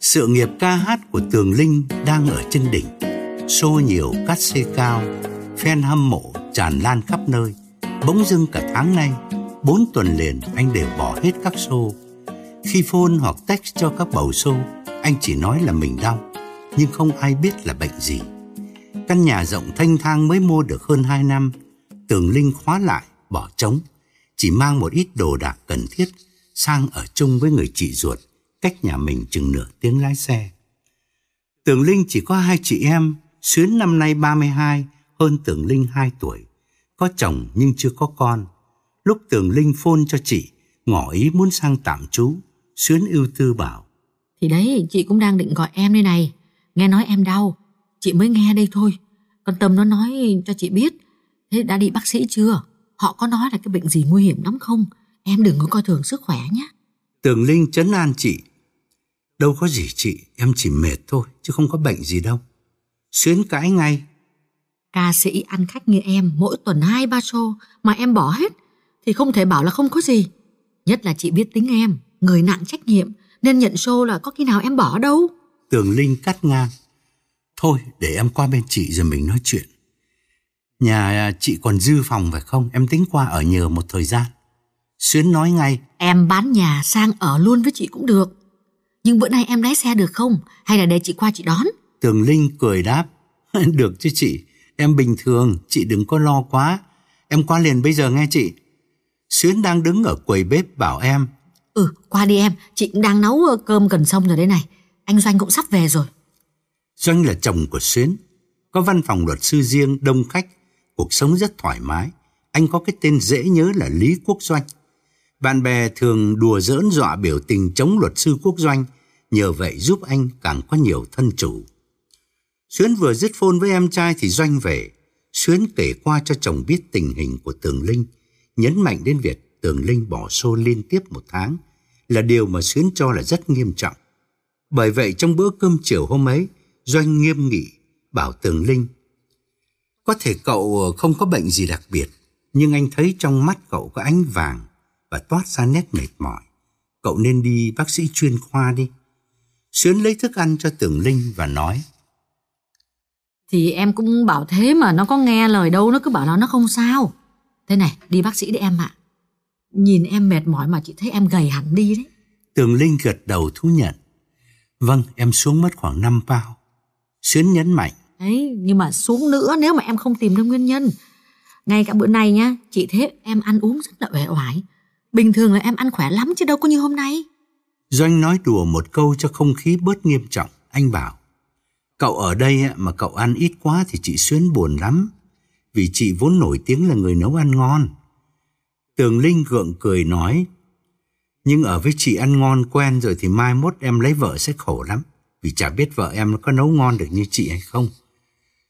Sự nghiệp ca hát của Tường Linh đang ở trên đỉnh. Show nhiều, cắt xê cao, fan hâm mộ tràn lan khắp nơi. Bỗng dưng cả tháng nay, bốn tuần liền anh đều bỏ hết các show. Khi phone hoặc text cho các bầu show, anh chỉ nói là mình đau, nhưng không ai biết là bệnh gì. Căn nhà rộng thanh thang mới mua được hơn 2 năm, Tường Linh khóa lại, bỏ trống, chỉ mang một ít đồ đạc cần thiết sang ở chung với người chị ruột, cách nhà mình chừng nửa tiếng lái xe. Tường Linh chỉ có hai chị em, Xuyến năm nay 32, hơn Tường Linh 2 tuổi. Có chồng nhưng chưa có con. Lúc Tường Linh phone cho chị, ngỏ ý muốn sang tạm trú, Xuyến ưu tư bảo. Thì đấy, chị cũng đang định gọi em đây này. Nghe nói em đau, chị mới nghe đây thôi. Con Tâm nó nói cho chị biết. Thế đã đi bác sĩ chưa? Họ có nói là cái bệnh gì nguy hiểm lắm không? Em đừng có coi thường sức khỏe nhé. Tường Linh chấn an chị. Đâu có gì chị, em chỉ mệt thôi, chứ không có bệnh gì đâu. Xuyến cãi ngay. Ca sĩ ăn khách như em mỗi tuần hai ba show mà em bỏ hết thì không thể bảo là không có gì. Nhất là chị biết tính em, người nặng trách nhiệm nên nhận show là có khi nào em bỏ đâu. Tường Linh cắt ngang. Thôi để em qua bên chị rồi mình nói chuyện. Nhà chị còn dư phòng phải không? Em tính qua ở nhờ một thời gian. Xuyến nói ngay. Em bán nhà sang ở luôn với chị cũng được. Nhưng bữa nay em lái xe được không? Hay là để chị qua chị đón? Tường Linh cười đáp. được chứ chị. Em bình thường, chị đừng có lo quá. Em qua liền bây giờ nghe chị. Xuyến đang đứng ở quầy bếp bảo em. Ừ, qua đi em. Chị cũng đang nấu ờ, cơm gần xong rồi đây này. Anh Doanh cũng sắp về rồi. Doanh là chồng của Xuyến. Có văn phòng luật sư riêng, đông khách. Cuộc sống rất thoải mái. Anh có cái tên dễ nhớ là Lý Quốc Doanh. Bạn bè thường đùa giỡn dọa biểu tình chống luật sư quốc doanh, nhờ vậy giúp anh càng có nhiều thân chủ. Xuyến vừa dứt phone với em trai thì doanh về. Xuyến kể qua cho chồng biết tình hình của Tường Linh, nhấn mạnh đến việc Tường Linh bỏ xô liên tiếp một tháng là điều mà Xuyến cho là rất nghiêm trọng. Bởi vậy trong bữa cơm chiều hôm ấy, Doanh nghiêm nghị bảo Tường Linh Có thể cậu không có bệnh gì đặc biệt, nhưng anh thấy trong mắt cậu có ánh vàng và toát ra nét mệt mỏi. Cậu nên đi bác sĩ chuyên khoa đi. Xuyến lấy thức ăn cho Tường Linh và nói. Thì em cũng bảo thế mà nó có nghe lời đâu, nó cứ bảo là nó không sao. Thế này, đi bác sĩ đi em ạ. Nhìn em mệt mỏi mà chị thấy em gầy hẳn đi đấy. Tường Linh gật đầu thú nhận. Vâng, em xuống mất khoảng 5 bao. Xuyến nhấn mạnh. Đấy, nhưng mà xuống nữa nếu mà em không tìm được nguyên nhân. Ngay cả bữa nay nhá, chị thấy em ăn uống rất là uể oải. Bình thường là em ăn khỏe lắm chứ đâu có như hôm nay. Doanh nói đùa một câu cho không khí bớt nghiêm trọng. Anh bảo, cậu ở đây mà cậu ăn ít quá thì chị Xuyến buồn lắm. Vì chị vốn nổi tiếng là người nấu ăn ngon. Tường Linh gượng cười nói, nhưng ở với chị ăn ngon quen rồi thì mai mốt em lấy vợ sẽ khổ lắm. Vì chả biết vợ em có nấu ngon được như chị hay không.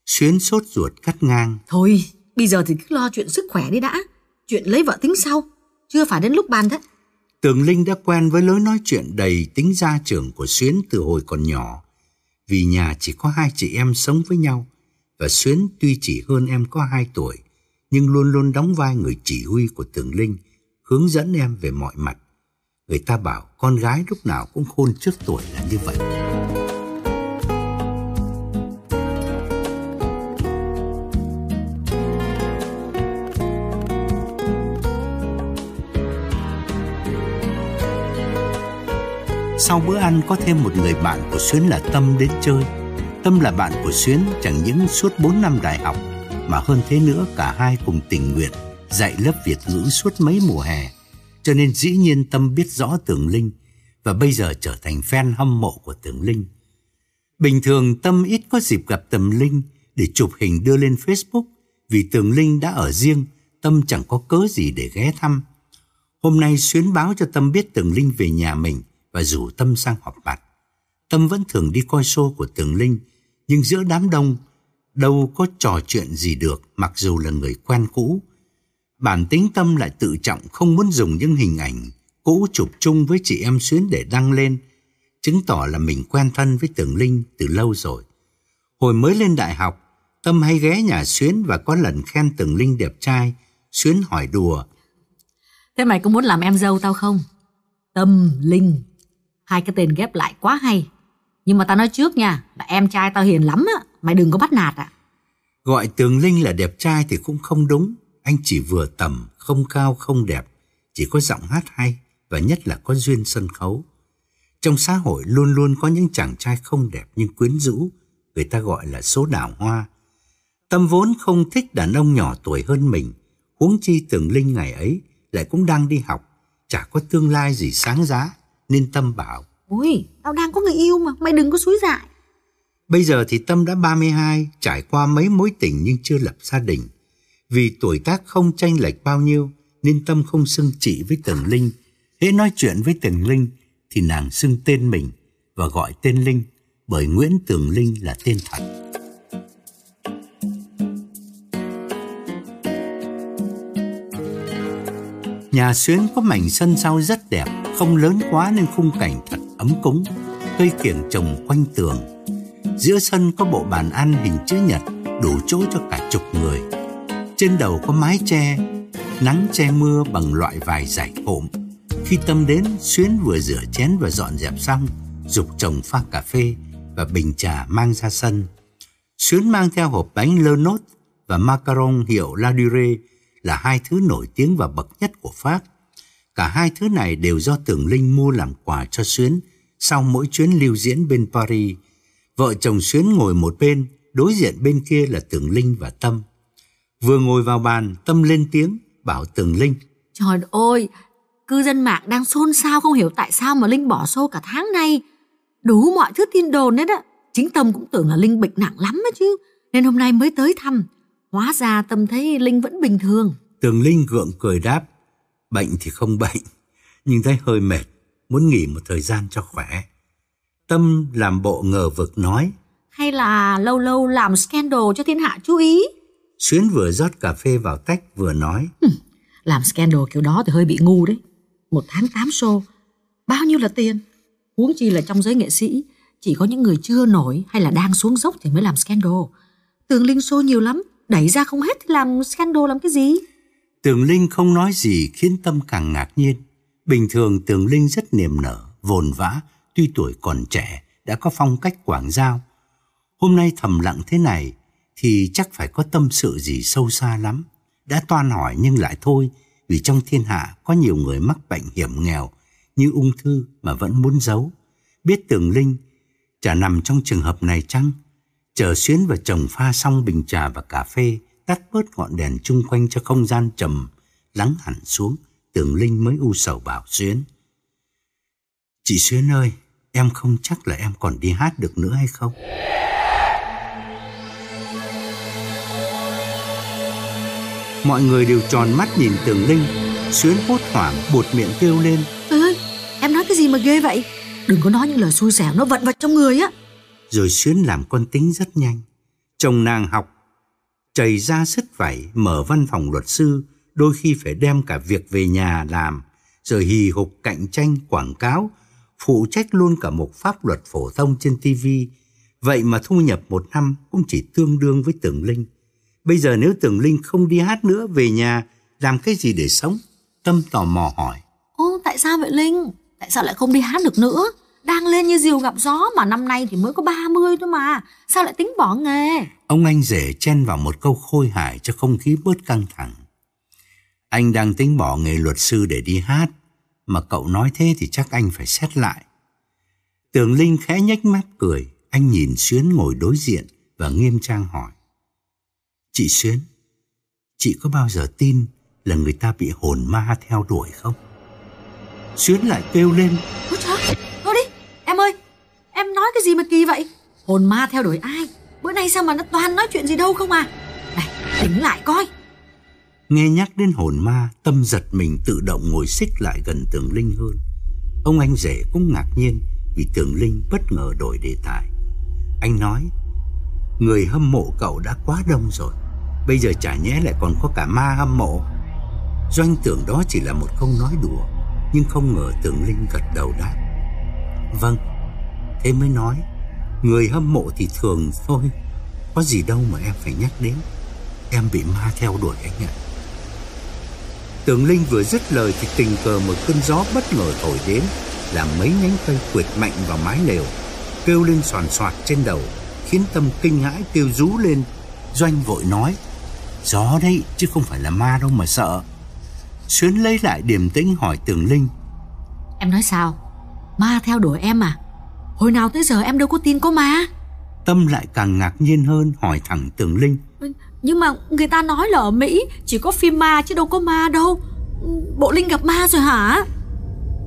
Xuyến sốt ruột cắt ngang. Thôi, bây giờ thì cứ lo chuyện sức khỏe đi đã. Chuyện lấy vợ tính sau. Chưa phải đến lúc bàn thế. Tường Linh đã quen với lối nói chuyện đầy tính gia trưởng của Xuyến từ hồi còn nhỏ. Vì nhà chỉ có hai chị em sống với nhau. Và Xuyến tuy chỉ hơn em có hai tuổi, nhưng luôn luôn đóng vai người chỉ huy của Tường Linh, hướng dẫn em về mọi mặt. Người ta bảo con gái lúc nào cũng khôn trước tuổi là như vậy. Sau bữa ăn có thêm một người bạn của Xuyến là Tâm đến chơi. Tâm là bạn của Xuyến chẳng những suốt 4 năm đại học, mà hơn thế nữa cả hai cùng tình nguyện dạy lớp Việt ngữ suốt mấy mùa hè. Cho nên dĩ nhiên Tâm biết rõ Tường Linh và bây giờ trở thành fan hâm mộ của Tường Linh. Bình thường Tâm ít có dịp gặp Tầm Linh để chụp hình đưa lên Facebook vì Tường Linh đã ở riêng, Tâm chẳng có cớ gì để ghé thăm. Hôm nay Xuyến báo cho Tâm biết Tường Linh về nhà mình và rủ Tâm sang họp mặt. Tâm vẫn thường đi coi show của Tường Linh, nhưng giữa đám đông đâu có trò chuyện gì được mặc dù là người quen cũ. Bản tính Tâm lại tự trọng không muốn dùng những hình ảnh cũ chụp chung với chị em Xuyến để đăng lên, chứng tỏ là mình quen thân với Tường Linh từ lâu rồi. Hồi mới lên đại học, Tâm hay ghé nhà Xuyến và có lần khen Tường Linh đẹp trai. Xuyến hỏi đùa. Thế mày có muốn làm em dâu tao không? Tâm Linh Hai cái tên ghép lại quá hay. Nhưng mà tao nói trước nha, là em trai tao hiền lắm á, mày đừng có bắt nạt ạ. Gọi Tường Linh là đẹp trai thì cũng không đúng. Anh chỉ vừa tầm, không cao không đẹp, chỉ có giọng hát hay và nhất là có duyên sân khấu. Trong xã hội luôn luôn có những chàng trai không đẹp nhưng quyến rũ, người ta gọi là số đào hoa. Tâm vốn không thích đàn ông nhỏ tuổi hơn mình, huống chi Tường Linh ngày ấy lại cũng đang đi học, chả có tương lai gì sáng giá, nên Tâm bảo. Ôi, tao đang có người yêu mà, mày đừng có xúi dại. Bây giờ thì Tâm đã 32, trải qua mấy mối tình nhưng chưa lập gia đình. Vì tuổi tác không tranh lệch bao nhiêu, nên Tâm không xưng chị với Tường Linh. Hễ nói chuyện với Tường Linh, thì nàng xưng tên mình và gọi tên Linh, bởi Nguyễn Tường Linh là tên thật. Nhà Xuyến có mảnh sân sau rất đẹp, không lớn quá nên khung cảnh thật ấm cúng. Cây kiểng trồng quanh tường. Giữa sân có bộ bàn ăn hình chữ nhật, đủ chỗ cho cả chục người. Trên đầu có mái che, nắng che mưa bằng loại vải dày cộm. Khi Tâm đến, Xuyến vừa rửa chén và dọn dẹp xong, dục chồng pha cà phê và bình trà mang ra sân. Xuyến mang theo hộp bánh lơ nốt và macaron hiệu La Durée là hai thứ nổi tiếng và bậc nhất của Pháp. Cả hai thứ này đều do Tưởng Linh mua làm quà cho Xuyến sau mỗi chuyến lưu diễn bên Paris. Vợ chồng Xuyến ngồi một bên, đối diện bên kia là Tưởng Linh và Tâm. Vừa ngồi vào bàn, Tâm lên tiếng, bảo Tưởng Linh. Trời ơi, cư dân mạng đang xôn xao không hiểu tại sao mà Linh bỏ xô cả tháng nay. Đủ mọi thứ tin đồn hết á. Chính Tâm cũng tưởng là Linh bệnh nặng lắm á chứ. Nên hôm nay mới tới thăm. Hóa ra Tâm thấy Linh vẫn bình thường. Tường Linh gượng cười đáp, bệnh thì không bệnh, nhưng thấy hơi mệt, muốn nghỉ một thời gian cho khỏe. Tâm làm bộ ngờ vực nói, Hay là lâu lâu làm scandal cho thiên hạ chú ý? Xuyến vừa rót cà phê vào tách vừa nói, Làm scandal kiểu đó thì hơi bị ngu đấy. Một tháng 8 show, bao nhiêu là tiền? Huống chi là trong giới nghệ sĩ, chỉ có những người chưa nổi hay là đang xuống dốc thì mới làm scandal. Tường Linh show nhiều lắm, đẩy ra không hết thì làm scandal làm cái gì? Tường Linh không nói gì khiến Tâm càng ngạc nhiên. Bình thường Tường Linh rất niềm nở, vồn vã, tuy tuổi còn trẻ, đã có phong cách quảng giao. Hôm nay thầm lặng thế này thì chắc phải có tâm sự gì sâu xa lắm. Đã toan hỏi nhưng lại thôi, vì trong thiên hạ có nhiều người mắc bệnh hiểm nghèo như ung thư mà vẫn muốn giấu. Biết Tường Linh chả nằm trong trường hợp này chăng? Chờ Xuyến và chồng pha xong bình trà và cà phê, tắt bớt ngọn đèn chung quanh cho không gian trầm, lắng hẳn xuống, Tường Linh mới u sầu bảo Xuyến. Chị Xuyến ơi, em không chắc là em còn đi hát được nữa hay không? Mọi người đều tròn mắt nhìn Tường Linh, Xuyến hốt hoảng buột miệng kêu lên. Ơi, em nói cái gì mà ghê vậy? Đừng có nói những lời xui xẻo nó vận vào trong người á. Rồi Xuyến làm con tính rất nhanh. Chồng nàng học, chảy ra sứt vảy, mở văn phòng luật sư, đôi khi phải đem cả việc về nhà làm, rồi hì hục cạnh tranh quảng cáo, phụ trách luôn cả một pháp luật phổ thông trên TV. Vậy mà thu nhập một năm cũng chỉ tương đương với Tường Linh. Bây giờ nếu Tường Linh không đi hát nữa về nhà, làm cái gì để sống? Tâm tò mò hỏi. Ô, tại sao vậy Linh? Tại sao lại không đi hát được nữa? Đang lên như diều gặp gió mà năm nay thì mới có 30 thôi mà. Sao lại tính bỏ nghề? Ông anh rể chen vào một câu khôi hài cho không khí bớt căng thẳng. Anh đang tính bỏ nghề luật sư để đi hát, mà cậu nói thế thì chắc anh phải xét lại. Tường Linh khẽ nhếch mép cười, anh nhìn Xuyến ngồi đối diện và nghiêm trang hỏi. Chị Xuyến, chị có bao giờ tin là người ta bị hồn ma theo đuổi không? Xuyến lại kêu lên. Ôi trời, em ơi, em nói cái gì mà kỳ vậy? Hồn ma theo đuổi ai? Bữa nay sao mà nó toàn nói chuyện gì đâu không à? Này, tỉnh lại coi. Nghe nhắc đến hồn ma, tâm giật mình tự động ngồi xích lại gần Tường Linh hơn. Ông anh rể cũng ngạc nhiên vì Tường Linh bất ngờ đổi đề tài. Anh nói, người hâm mộ cậu đã quá đông rồi, bây giờ chả nhẽ lại còn có cả ma hâm mộ. Doanh tưởng đó chỉ là một câu nói đùa, nhưng không ngờ Tường Linh gật đầu đáp. Vâng, thế mới nói, người hâm mộ thì thường thôi, có gì đâu mà em phải nhắc đến. Em bị ma theo đuổi anh ạ. Tường Linh vừa dứt lời thì tình cờ một cơn gió bất ngờ thổi đến, làm mấy nhánh cây quệt mạnh vào mái lều. kêu lên soàn soạt trên đầu, khiến Tâm kinh hãi kêu rú lên. Doanh vội nói, gió đấy chứ không phải là ma đâu mà sợ. Xuyến lấy lại điềm tĩnh hỏi Tường Linh. Em nói sao? Ma theo đuổi em à? Hồi nào tới giờ em đâu có tin có ma. Tâm lại càng ngạc nhiên hơn hỏi thẳng Tường Linh. Nhưng mà người ta nói là ở Mỹ chỉ có phim ma chứ đâu có ma đâu. Bộ Linh gặp ma rồi hả?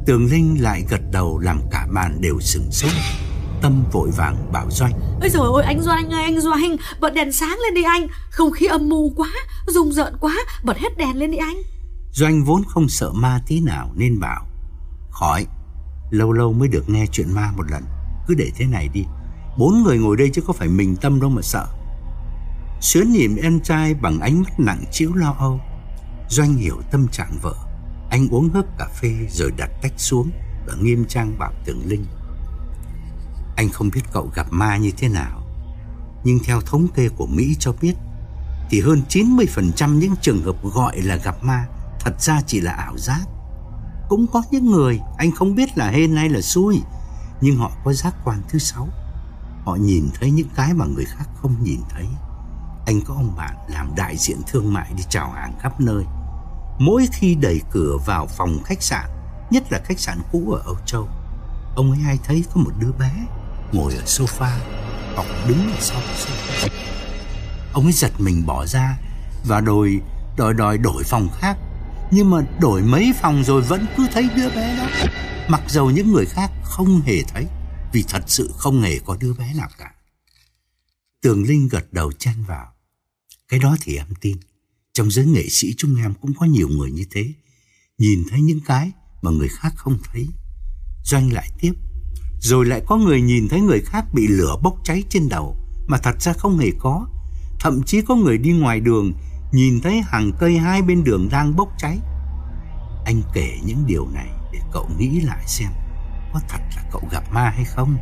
Tường Linh lại gật đầu làm cả bàn đều sửng sốt. Tâm vội vàng bảo Doanh Ôi trời ơi anh Doanh ơi anh Doanh Bật đèn sáng lên đi anh Không khí âm mù quá Rùng rợn quá Bật hết đèn lên đi anh Doanh vốn không sợ ma tí nào nên bảo Khỏi Lâu lâu mới được nghe chuyện ma một lần. Cứ để thế này đi. Bốn người ngồi đây chứ có phải mình Tâm đâu mà sợ. Xuyến nhìn em trai bằng ánh mắt nặng chịu lo âu. Doanh hiểu tâm trạng vợ. Anh uống hớp cà phê rồi đặt tách xuống Và nghiêm trang bảo tưởng Linh. Anh không biết cậu gặp ma như thế nào, Nhưng theo thống kê của Mỹ cho biết Thì hơn 90% những trường hợp gọi là gặp ma Thật ra chỉ là ảo giác. Cũng có những người anh không biết là hên hay là xui, Nhưng họ có giác quan thứ sáu. Họ nhìn thấy những cái mà người khác không nhìn thấy. Anh có ông bạn làm đại diện thương mại đi chào hàng khắp nơi. Mỗi khi đẩy cửa vào phòng khách sạn, Nhất là khách sạn cũ ở Âu Châu, Ông ấy hay thấy có một đứa bé Ngồi ở sofa Hoặc đứng ở sau sofa Ông ấy giật mình bỏ ra Và đòi đòi đòi đổi phòng khác. Nhưng mà đổi mấy phòng rồi vẫn cứ thấy đứa bé đó. Mặc dầu những người khác không hề thấy, Vì thật sự không hề có đứa bé nào cả. Tường Linh gật đầu chen vào. Cái đó thì em tin. Trong giới nghệ sĩ chúng em cũng có nhiều người như thế. Nhìn thấy những cái mà người khác không thấy. Doanh lại tiếp. Rồi lại có người nhìn thấy người khác bị lửa bốc cháy trên đầu, Mà thật ra không hề có. Thậm chí có người đi ngoài đường Nhìn thấy hàng cây hai bên đường đang bốc cháy Anh kể những điều này để cậu nghĩ lại xem Có thật là cậu gặp ma hay không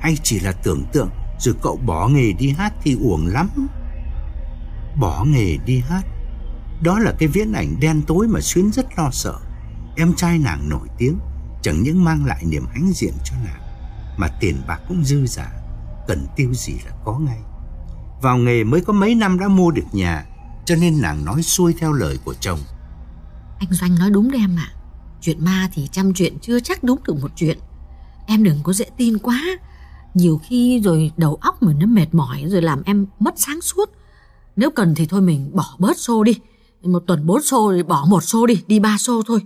Hay chỉ là tưởng tượng Rồi cậu bỏ nghề đi hát thì uổng lắm Bỏ nghề đi hát đó là cái viễn ảnh đen tối mà Xuyến rất lo sợ. Em trai nàng nổi tiếng, chẳng những mang lại niềm hãnh diện cho nàng, mà tiền bạc cũng dư giả, cần tiêu gì là có ngay. Vào nghề mới có mấy năm đã mua được nhà, cho nên nàng nói xuôi theo lời của chồng. Anh Doanh nói đúng đấy em ạ. Chuyện ma thì trăm chuyện chưa chắc đúng được một chuyện. Em đừng có dễ tin quá. Nhiều khi rồi đầu óc mình nó mệt mỏi rồi làm em mất sáng suốt. Nếu cần thì thôi mình bỏ bớt xô đi một tuần bốn xô thì bỏ một xô đi, đi ba xô thôi.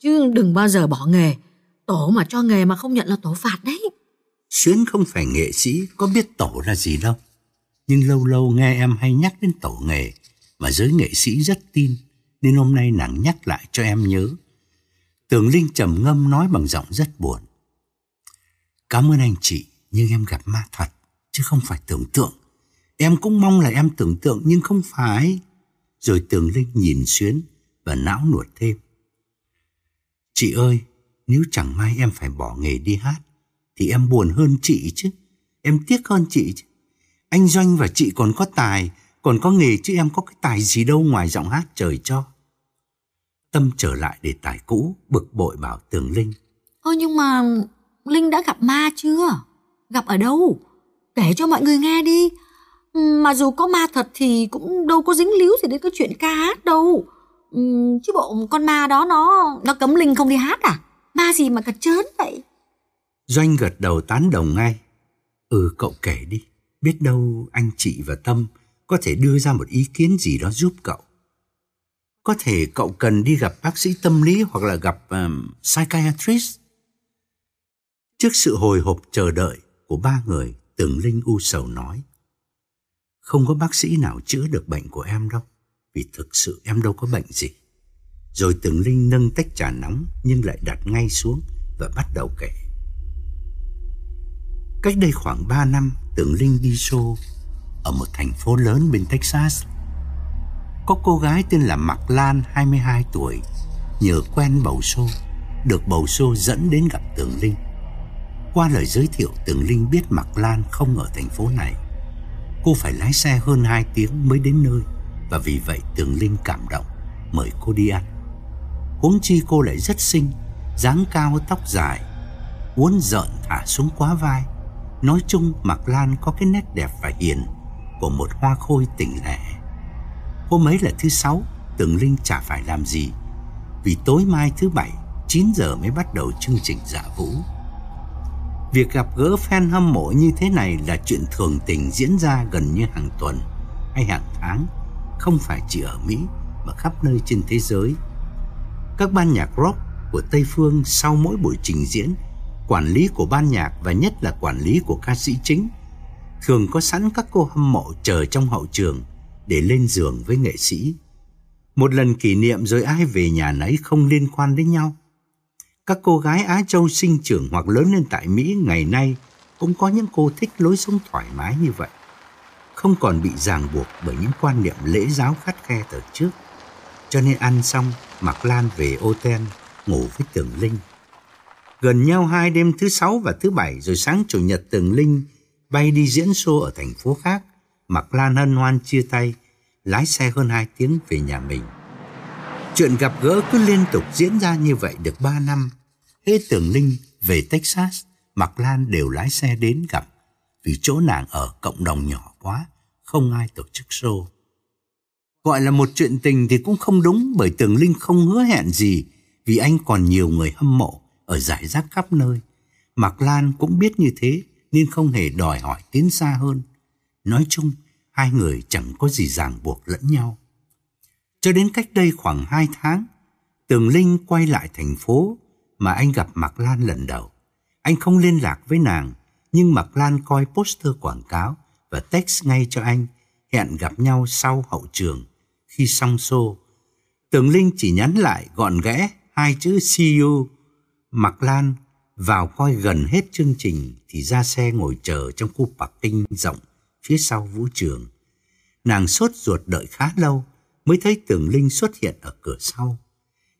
Chứ đừng bao giờ bỏ nghề. Tổ mà cho nghề mà không nhận là tổ phạt đấy. Xuyến không phải nghệ sĩ, có biết tổ là gì đâu. Nhưng lâu lâu nghe em hay nhắc đến tổ nghề, mà giới nghệ sĩ rất tin, nên hôm nay nàng nhắc lại cho em nhớ. Tường Linh trầm ngâm nói bằng giọng rất buồn. Cảm ơn anh chị, nhưng em gặp ma thật, chứ không phải tưởng tượng. Em cũng mong là em tưởng tượng nhưng không phải. Rồi Tường Linh nhìn Xuyến và não nuột thêm. Chị ơi, nếu chẳng may em phải bỏ nghề đi hát, thì em buồn hơn chị chứ. Em tiếc hơn chị chứ. Anh Doanh và chị còn có tài, còn có nghề chứ em có cái tài gì đâu ngoài giọng hát trời cho. Tâm trở lại đề tài cũ, bực bội bảo Tường Linh. Ơ nhưng mà Linh đã gặp ma chưa? Gặp ở đâu? Kể cho mọi người nghe đi. Mà dù có ma thật thì cũng đâu có dính líu gì đến cái chuyện ca hát đâu. Chứ bộ con ma đó nó nó cấm Linh không đi hát à? Ma gì mà cật chớn vậy? Doanh gật đầu tán đồng ngay. Ừ cậu kể đi. Biết đâu anh chị và Tâm có thể đưa ra một ý kiến gì đó giúp cậu. Có thể cậu cần đi gặp bác sĩ tâm lý hoặc là gặp um, psychiatrist. Trước sự hồi hộp chờ đợi của ba người, Tường Linh u sầu nói. Không có bác sĩ nào chữa được bệnh của em đâu Vì thực sự em đâu có bệnh gì Rồi Tường Linh nâng tách trà nóng Nhưng lại đặt ngay xuống Và bắt đầu kể Cách đây khoảng 3 năm Tường Linh đi show ở một thành phố lớn bên Texas. Có cô gái tên là Mạc Lan 22 tuổi, Nhờ quen bầu xô, Được bầu xô dẫn đến gặp Tường Linh. Qua lời giới thiệu, Tường Linh biết Mạc Lan không ở thành phố này. Cô phải lái xe hơn 2 tiếng mới đến nơi Và vì vậy Tường Linh cảm động, Mời cô đi ăn. Huống chi cô lại rất xinh, dáng cao, tóc dài, Uốn rợn thả xuống quá vai. Nói chung Mạc Lan có cái nét đẹp và hiền. Của một hoa khôi tỉnh lẻ Hôm ấy là thứ sáu Tường Linh chả phải làm gì Vì tối mai thứ bảy 9 giờ mới bắt đầu chương trình dạ vũ Việc gặp gỡ fan hâm mộ như thế này là chuyện thường tình diễn ra gần như hàng tuần hay hàng tháng, không phải chỉ ở Mỹ mà khắp nơi trên thế giới. Các ban nhạc rock của Tây phương sau mỗi buổi trình diễn, quản lý của ban nhạc và nhất là quản lý của ca sĩ chính thường có sẵn các cô hâm mộ chờ trong hậu trường để lên giường với nghệ sĩ. Một lần kỷ niệm rồi ai về nhà nấy không liên quan đến nhau. Các cô gái Á Châu sinh trưởng hoặc lớn lên tại Mỹ ngày nay cũng có những cô thích lối sống thoải mái như vậy. Không còn bị ràng buộc bởi những quan niệm lễ giáo khắt khe từ trước. Cho nên ăn xong, Mạc Lan về ô ten, ngủ với Tường Linh. Gần nhau hai đêm thứ sáu và thứ bảy rồi sáng chủ nhật Tường Linh bay đi diễn show ở thành phố khác. Mạc Lan hân hoan chia tay, lái xe hơn hai tiếng về nhà mình. Chuyện gặp gỡ cứ liên tục diễn ra như vậy được 3 năm. hễ Tường Linh về Texas, Mạc Lan đều lái xe đến gặp vì chỗ nàng ở cộng đồng nhỏ quá, không ai tổ chức show. Gọi là một chuyện tình thì cũng không đúng bởi Tường Linh không hứa hẹn gì vì anh còn nhiều người hâm mộ ở giải rác khắp nơi. Mạc Lan cũng biết như thế nên không hề đòi hỏi tiến xa hơn. Nói chung, hai người chẳng có gì ràng buộc lẫn nhau. Cho đến cách đây khoảng hai tháng, Tường Linh quay lại thành phố mà anh gặp Mạc Lan lần đầu. Anh không liên lạc với nàng, nhưng Mạc Lan coi poster quảng cáo và text ngay cho anh, hẹn gặp nhau sau hậu trường khi xong show. Tường Linh chỉ nhắn lại gọn ghẽ hai chữ see you. Mạc Lan vào coi gần hết chương trình thì ra xe ngồi chờ trong khu parking rộng phía sau vũ trường. Nàng sốt ruột đợi khá lâu mới thấy Tường Linh xuất hiện ở cửa sau.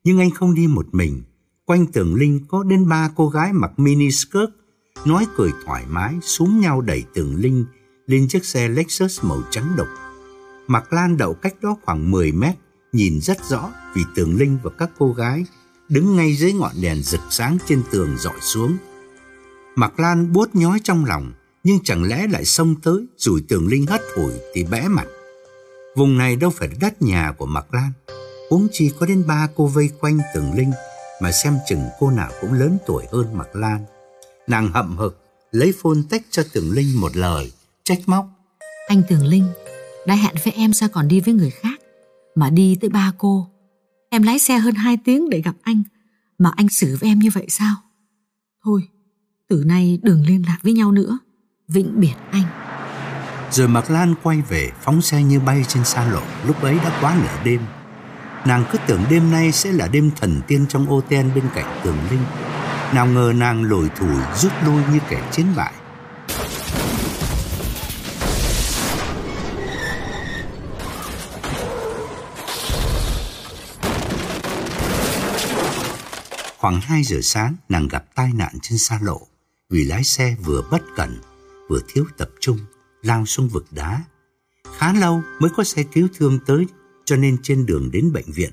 Nhưng anh không đi một mình. Quanh Tường Linh có đến ba cô gái mặc mini skirt, nói cười thoải mái, súm nhau đẩy Tường Linh lên chiếc xe Lexus màu trắng độc. Mặc Lan đậu cách đó khoảng 10 mét, nhìn rất rõ vì Tường Linh và các cô gái đứng ngay dưới ngọn đèn rực sáng trên tường dọi xuống. Mặc Lan buốt nhói trong lòng, nhưng chẳng lẽ lại xông tới, rủi Tường Linh hất hủi thì bẽ mặt. Vùng này đâu phải đất nhà của Mạc Lan Huống chi có đến ba cô vây quanh Tường Linh Mà xem chừng cô nào cũng lớn tuổi hơn Mạc Lan Nàng hậm hực Lấy phone tách cho Tường Linh một lời Trách móc Anh Tường Linh Đã hẹn với em sao còn đi với người khác Mà đi tới ba cô Em lái xe hơn hai tiếng để gặp anh. Mà anh xử với em như vậy sao? Thôi, Từ nay đừng liên lạc với nhau nữa. Vĩnh biệt anh. Rồi Mạc Lan quay về, phóng xe như bay trên xa lộ. Lúc ấy đã quá nửa đêm. Nàng cứ tưởng đêm nay sẽ là đêm thần tiên trong ô ten bên cạnh tường linh. Nào ngờ nàng lồi thủi, rút lui như kẻ chiến bại. Khoảng 2 giờ sáng nàng gặp tai nạn trên xa lộ Vì lái xe vừa bất cẩn vừa thiếu tập trung lao xuống vực đá. Khá lâu mới có xe cứu thương tới, cho nên trên đường đến bệnh viện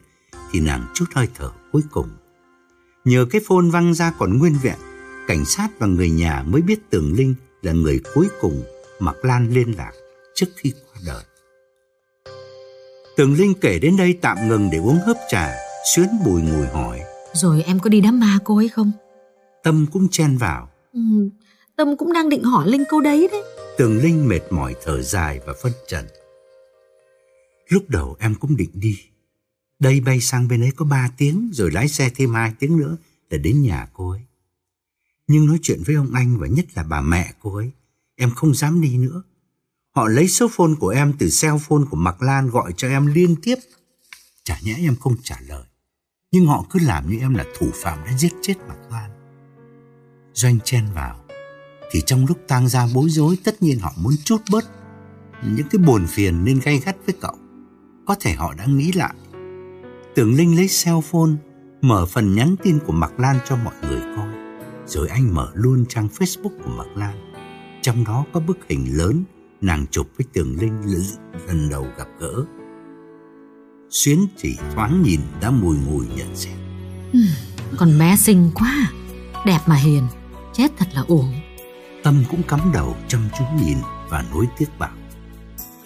thì nàng chút hơi thở cuối cùng. Nhờ cái phone văng ra còn nguyên vẹn, cảnh sát và người nhà mới biết Tường Linh là người cuối cùng Mạc Lan liên lạc trước khi qua đời. Tường Linh kể đến đây tạm ngừng để uống hớp trà, xuyến bùi ngùi hỏi. Rồi em có đi đám ma cô ấy không? Tâm cũng chen vào. Ừ, Tâm cũng đang định hỏi Linh câu đấy đấy. Tường Linh mệt mỏi thở dài và phân trần. Lúc đầu em cũng định đi. Đây bay sang bên ấy có 3 tiếng rồi lái xe thêm 2 tiếng nữa để đến nhà cô ấy. Nhưng nói chuyện với ông anh và nhất là bà mẹ cô ấy, em không dám đi nữa. Họ lấy số phone của em từ cell phone của Mạc Lan gọi cho em liên tiếp. Chả nhẽ em không trả lời. Nhưng họ cứ làm như em là thủ phạm đã giết chết Mạc Lan. Doanh chen vào thì trong lúc tang ra bối rối tất nhiên họ muốn chút bớt những cái buồn phiền nên gay gắt với cậu. Có thể họ đã nghĩ lại. Tưởng Linh lấy cell phone, mở phần nhắn tin của Mạc Lan cho mọi người coi. Rồi anh mở luôn trang Facebook của Mạc Lan. Trong đó có bức hình lớn nàng chụp với Tường Linh lần đầu gặp gỡ. Xuyến chỉ thoáng nhìn đã mùi ngùi nhận xét. Ừ, con bé xinh quá, đẹp mà hiền, chết thật là uổng. Tâm cũng cắm đầu chăm chú nhìn và nối tiếc bảo.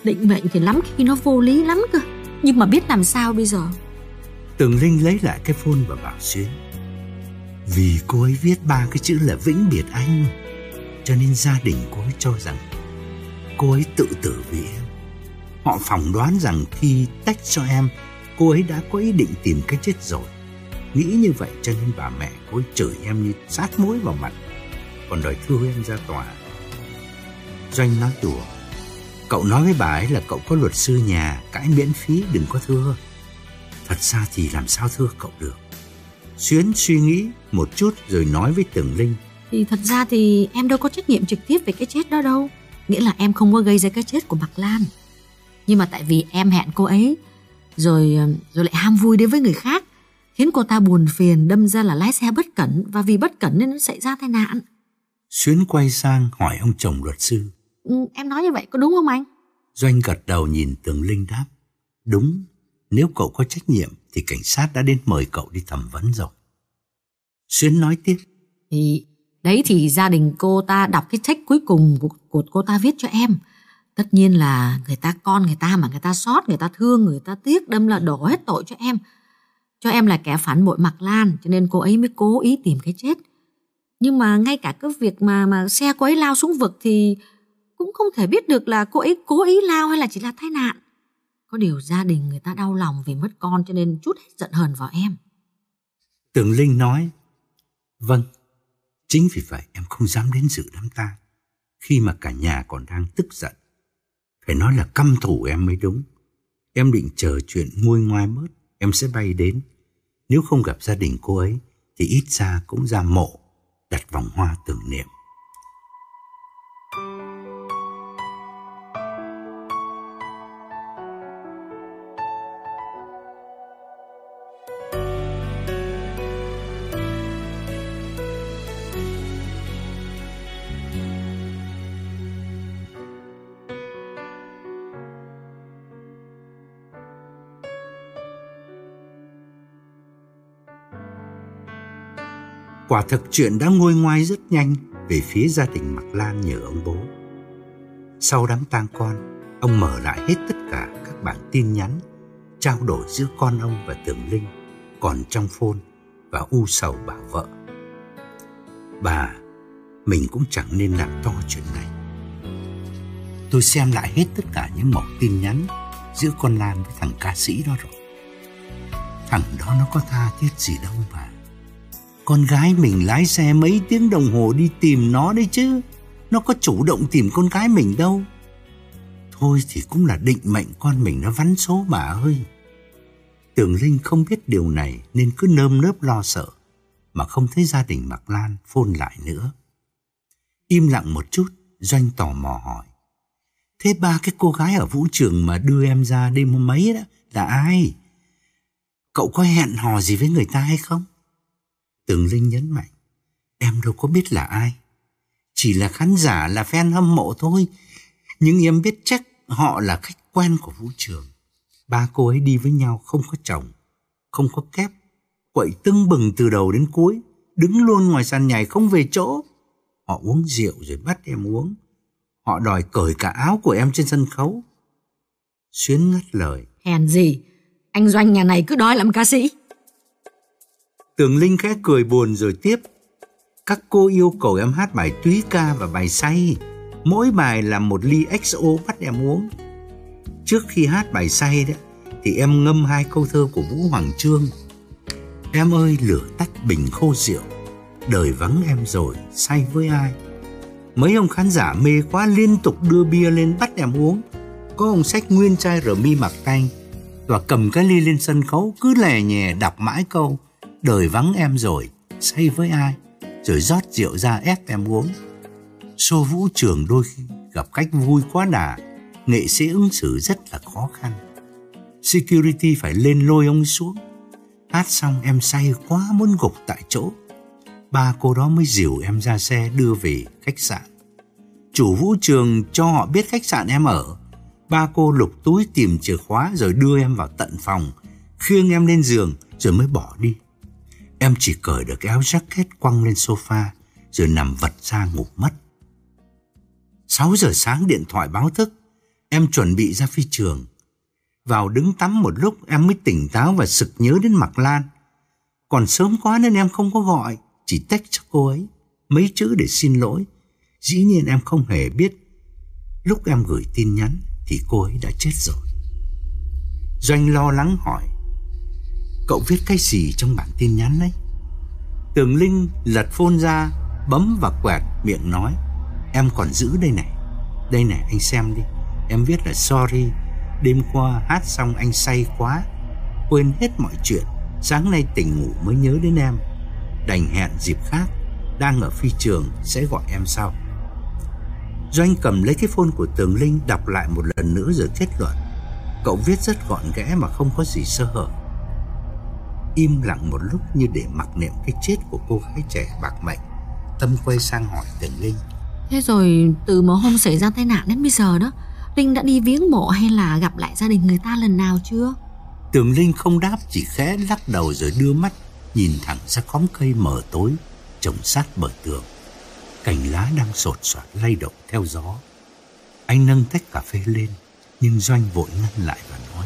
Định mệnh thì lắm khi nó vô lý lắm cơ. Nhưng mà biết làm sao bây giờ? Tường Linh lấy lại cái phone và bảo Xuyến. Vì cô ấy viết ba cái chữ là vĩnh biệt anh Cho nên gia đình cô ấy cho rằng Cô ấy tự tử vì em Họ phỏng đoán rằng khi tách cho em, Cô ấy đã có ý định tìm cái chết rồi Nghĩ như vậy cho nên bà mẹ cô ấy chửi em như sát mũi vào mặt Còn đòi thưa em ra tòa Doanh nói đùa, Cậu nói với bà ấy là cậu có luật sư nhà, Cãi miễn phí, đừng có thưa Thật ra thì làm sao thưa cậu được Xuyến suy nghĩ một chút rồi nói với Tường Linh. Thì thật ra thì em đâu có trách nhiệm trực tiếp về cái chết đó đâu. Nghĩa là em không có gây ra cái chết của bạc Lan. Nhưng mà tại vì em hẹn cô ấy, rồi rồi lại ham vui đến với người khác, khiến cô ta buồn phiền đâm ra là lái xe bất cẩn và vì bất cẩn nên nó xảy ra tai nạn. Xuyến quay sang hỏi ông chồng luật sư. Ừ, em nói như vậy có đúng không anh? Doanh gật đầu nhìn Tường Linh đáp. Đúng, nếu cậu có trách nhiệm thì cảnh sát đã đến mời cậu đi thẩm vấn rồi. Xuyến nói tiếp. Thì đấy thì gia đình cô ta đọc cái trách cuối cùng của, của cô ta viết cho em. Tất nhiên là người ta con người ta mà người ta sót, người ta thương, người ta tiếc đâm là đổ hết tội cho em. Cho em là kẻ phản bội mặc Lan cho nên cô ấy mới cố ý tìm cái chết. Nhưng mà ngay cả cái việc mà mà xe cô ấy lao xuống vực thì cũng không thể biết được là cô ấy cố ý lao hay là chỉ là tai nạn. Có điều gia đình người ta đau lòng vì mất con cho nên chút hết giận hờn vào em. Tường Linh nói, vâng, chính vì vậy em không dám đến dự đám tang khi mà cả nhà còn đang tức giận. Phải nói là căm thù em mới đúng. Em định chờ chuyện nguôi ngoai bớt, em sẽ bay đến. Nếu không gặp gia đình cô ấy, thì ít ra cũng ra mộ, đặt vòng hoa tưởng niệm. Quả thực chuyện đã ngôi ngoai rất nhanh về phía gia đình Mạc Lan nhờ ông bố. Sau đám tang con, ông mở lại hết tất cả các bản tin nhắn, trao đổi giữa con ông và Tường Linh còn trong phone và u sầu bảo vợ. Bà, mình cũng chẳng nên làm to chuyện này. Tôi xem lại hết tất cả những mẫu tin nhắn giữa con Lan với thằng ca sĩ đó rồi. Thằng đó nó có tha thiết gì đâu mà. Con gái mình lái xe mấy tiếng đồng hồ đi tìm nó đấy chứ. Nó có chủ động tìm con gái mình đâu. Thôi thì cũng là định mệnh con mình nó vắn số bà ơi. Tường Linh không biết điều này nên cứ nơm nớp lo sợ mà không thấy gia đình Mạc Lan phôn lại nữa. Im lặng một chút, Doanh tò mò hỏi. Thế ba cái cô gái ở vũ trường mà đưa em ra đêm hôm mấy đó là ai? Cậu có hẹn hò gì với người ta hay không? Tường Linh nhấn mạnh, em đâu có biết là ai. Chỉ là khán giả, là fan hâm mộ thôi. Nhưng em biết chắc họ là khách quen của vũ trường. Ba cô ấy đi với nhau không có chồng, không có kép. Quậy tưng bừng từ đầu đến cuối, đứng luôn ngoài sàn nhảy không về chỗ. Họ uống rượu rồi bắt em uống. Họ đòi cởi cả áo của em trên sân khấu. Xuyến ngắt lời. Hèn gì, anh Doanh nhà này cứ đói làm ca sĩ. Tường Linh khẽ cười buồn rồi tiếp. Các cô yêu cầu em hát bài túy ca và bài say. Mỗi bài là một ly XO bắt em uống. Trước khi hát bài say đó, thì em ngâm hai câu thơ của Vũ Hoàng Trương. Em ơi lửa tắt bình khô rượu, đời vắng em rồi, say với ai? Mấy ông khán giả mê quá liên tục đưa bia lên bắt em uống. Có ông sách nguyên chai rờ mi mặc tay và cầm cái ly lên sân khấu cứ lè nhè đọc mãi câu đời vắng em rồi, say với ai, rồi rót rượu ra ép em uống. Xô vũ trường đôi khi gặp cách vui quá đà, nghệ sĩ ứng xử rất là khó khăn. Security phải lên lôi ông xuống. Hát xong em say quá muốn gục tại chỗ. Ba cô đó mới dìu em ra xe đưa về khách sạn. Chủ vũ trường cho họ biết khách sạn em ở. Ba cô lục túi tìm chìa khóa rồi đưa em vào tận phòng, khiêng em lên giường rồi mới bỏ đi. Em chỉ cởi được cái áo jacket quăng lên sofa rồi nằm vật ra ngủ mất. 6 giờ sáng điện thoại báo thức, em chuẩn bị ra phi trường. Vào đứng tắm một lúc em mới tỉnh táo và sực nhớ đến Mạc Lan. Còn sớm quá nên em không có gọi, chỉ tách cho cô ấy mấy chữ để xin lỗi. Dĩ nhiên em không hề biết lúc em gửi tin nhắn thì cô ấy đã chết rồi. Doanh lo lắng hỏi Cậu viết cái gì trong bản tin nhắn đấy? Tường Linh lật phone ra, Bấm và quẹt, miệng nói, Em còn giữ đây này. Đây này, anh xem đi. Em viết là sorry. Đêm qua hát xong anh say quá. Quên hết mọi chuyện. Sáng nay tỉnh ngủ mới nhớ đến em. Đành hẹn dịp khác. Đang ở phi trường, sẽ gọi em sau. Doanh cầm lấy cái phone của Tường Linh Đọc lại một lần nữa rồi kết luận. Cậu viết rất gọn ghẽ mà không có gì sơ hở. Im lặng một lúc như để mặc niệm cái chết của cô gái trẻ bạc mệnh. Tâm quay sang hỏi Tường Linh. Thế rồi từ một hôm xảy ra tai nạn đến bây giờ đó Linh đã đi viếng mộ hay là gặp lại gia đình người ta lần nào chưa? Tường Linh không đáp chỉ khẽ lắc đầu rồi đưa mắt Nhìn thẳng ra khóm cây mờ tối Trồng sát bờ tường. Cành lá đang sột soạt lay động theo gió. Anh nâng tách cà phê lên Nhưng Doanh vội ngăn lại và nói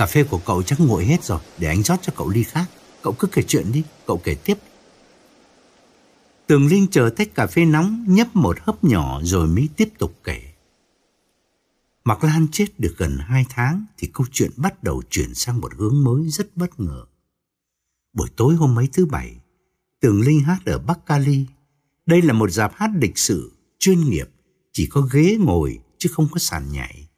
Cà phê của cậu chắc nguội hết rồi Để anh rót cho cậu ly khác Cậu cứ kể chuyện đi Cậu kể tiếp Tường Linh chờ tách cà phê nóng nhấp một hớp nhỏ rồi mới tiếp tục kể. Mạc Lan chết được gần hai tháng thì câu chuyện bắt đầu chuyển sang một hướng mới rất bất ngờ. Buổi tối hôm mấy thứ bảy, Tường Linh hát ở Bắc Cali. Đây là một dạp hát lịch sự, chuyên nghiệp, chỉ có ghế ngồi chứ không có sàn nhảy.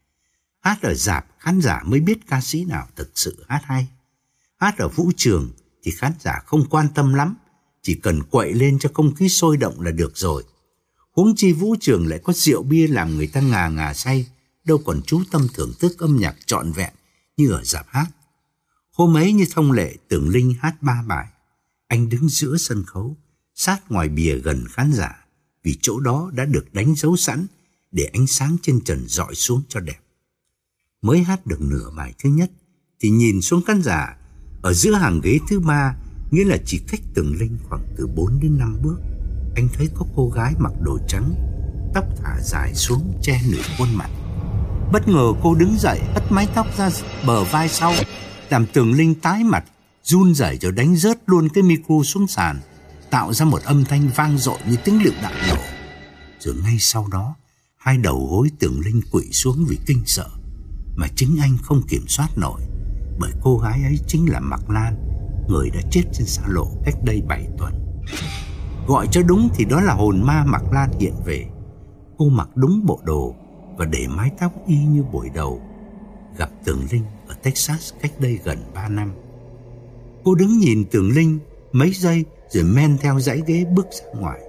Hát ở dạp khán giả mới biết ca sĩ nào thực sự hát hay. Hát ở vũ trường thì khán giả không quan tâm lắm chỉ cần quậy lên cho không khí sôi động là được rồi. Huống chi vũ trường lại có rượu bia làm người ta ngà ngà say, đâu còn chú tâm thưởng thức âm nhạc trọn vẹn như ở dạp hát. Hôm ấy như thông lệ tưởng Linh hát ba bài. Anh đứng giữa sân khấu, sát ngoài bìa gần khán giả, vì chỗ đó đã được đánh dấu sẵn để ánh sáng trên trần dọi xuống cho đẹp. Mới hát được nửa bài thứ nhất, thì nhìn xuống khán giả, ở giữa hàng ghế thứ ba nghĩa là chỉ cách Tường Linh khoảng từ 4 đến 5 bước. Anh thấy có cô gái mặc đồ trắng, tóc thả dài xuống che nửa khuôn mặt. Bất ngờ cô đứng dậy hất mái tóc ra bờ vai sau, làm Tường Linh tái mặt, run rẩy rồi đánh rớt luôn cái micro xuống sàn, tạo ra một âm thanh vang dội như tiếng lựu đạn nổ. Rồi ngay sau đó, hai đầu gối Tường Linh quỵ xuống vì kinh sợ, mà chính anh không kiểm soát nổi, bởi cô gái ấy chính là Mạc Lan người đã chết trên xa lộ cách đây 7 tuần. Gọi cho đúng thì đó là hồn ma Mạc Lan hiện về. Cô mặc đúng bộ đồ và để mái tóc y như buổi đầu. Gặp Tường Linh ở Texas cách đây gần 3 năm. Cô đứng nhìn Tường Linh mấy giây rồi men theo dãy ghế bước ra ngoài.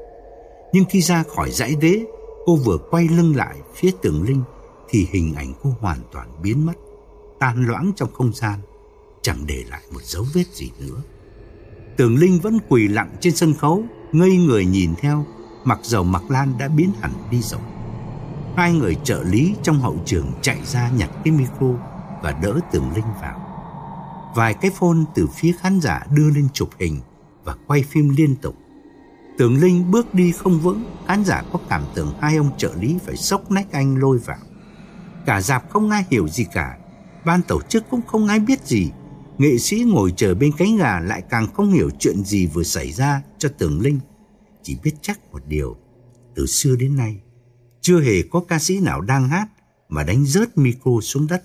Nhưng khi ra khỏi dãy ghế, cô vừa quay lưng lại phía Tường Linh thì hình ảnh cô hoàn toàn biến mất, tan loãng trong không gian chẳng để lại một dấu vết gì nữa. Tường Linh vẫn quỳ lặng trên sân khấu, ngây người nhìn theo, mặc dầu Mạc Lan đã biến hẳn đi rồi. Hai người trợ lý trong hậu trường chạy ra nhặt cái micro và đỡ Tường Linh vào. Vài cái phone từ phía khán giả đưa lên chụp hình và quay phim liên tục. Tường Linh bước đi không vững, khán giả có cảm tưởng hai ông trợ lý phải sốc nách anh lôi vào. Cả dạp không ai hiểu gì cả, ban tổ chức cũng không ai biết gì Nghệ sĩ ngồi chờ bên cánh gà lại càng không hiểu chuyện gì vừa xảy ra cho Tường Linh. Chỉ biết chắc một điều, từ xưa đến nay, chưa hề có ca sĩ nào đang hát mà đánh rớt micro xuống đất.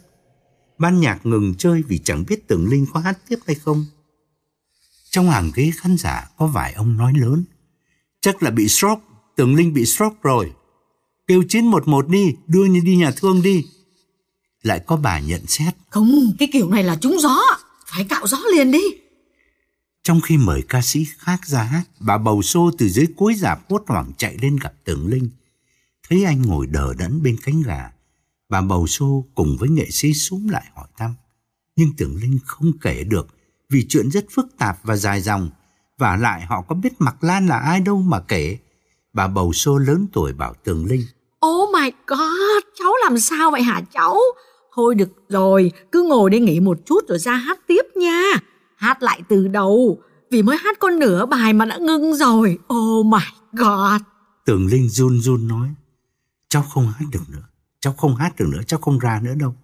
Ban nhạc ngừng chơi vì chẳng biết Tường Linh có hát tiếp hay không. Trong hàng ghế khán giả có vài ông nói lớn. Chắc là bị stroke, Tường Linh bị stroke rồi. Kêu 911 đi, đưa như đi nhà thương đi. Lại có bà nhận xét. Không, cái kiểu này là trúng gió. Phải cạo gió liền đi. Trong khi mời ca sĩ khác ra hát, bà bầu xô từ dưới cuối dạp hốt hoảng chạy lên gặp Tường Linh. Thấy anh ngồi đờ đẫn bên cánh gà, bà bầu xô cùng với nghệ sĩ xuống lại hỏi thăm. Nhưng Tường Linh không kể được vì chuyện rất phức tạp và dài dòng. Và lại họ có biết Mạc Lan là ai đâu mà kể. Bà bầu xô lớn tuổi bảo Tường Linh. Oh my god, cháu làm sao vậy hả cháu? Thôi được rồi, cứ ngồi đây nghỉ một chút rồi ra hát tiếp nha. Hát lại từ đầu, vì mới hát con nửa bài mà đã ngưng rồi. Oh my god. Tường Linh run run nói. Cháu không hát được nữa. Cháu không hát được nữa, cháu không ra nữa đâu.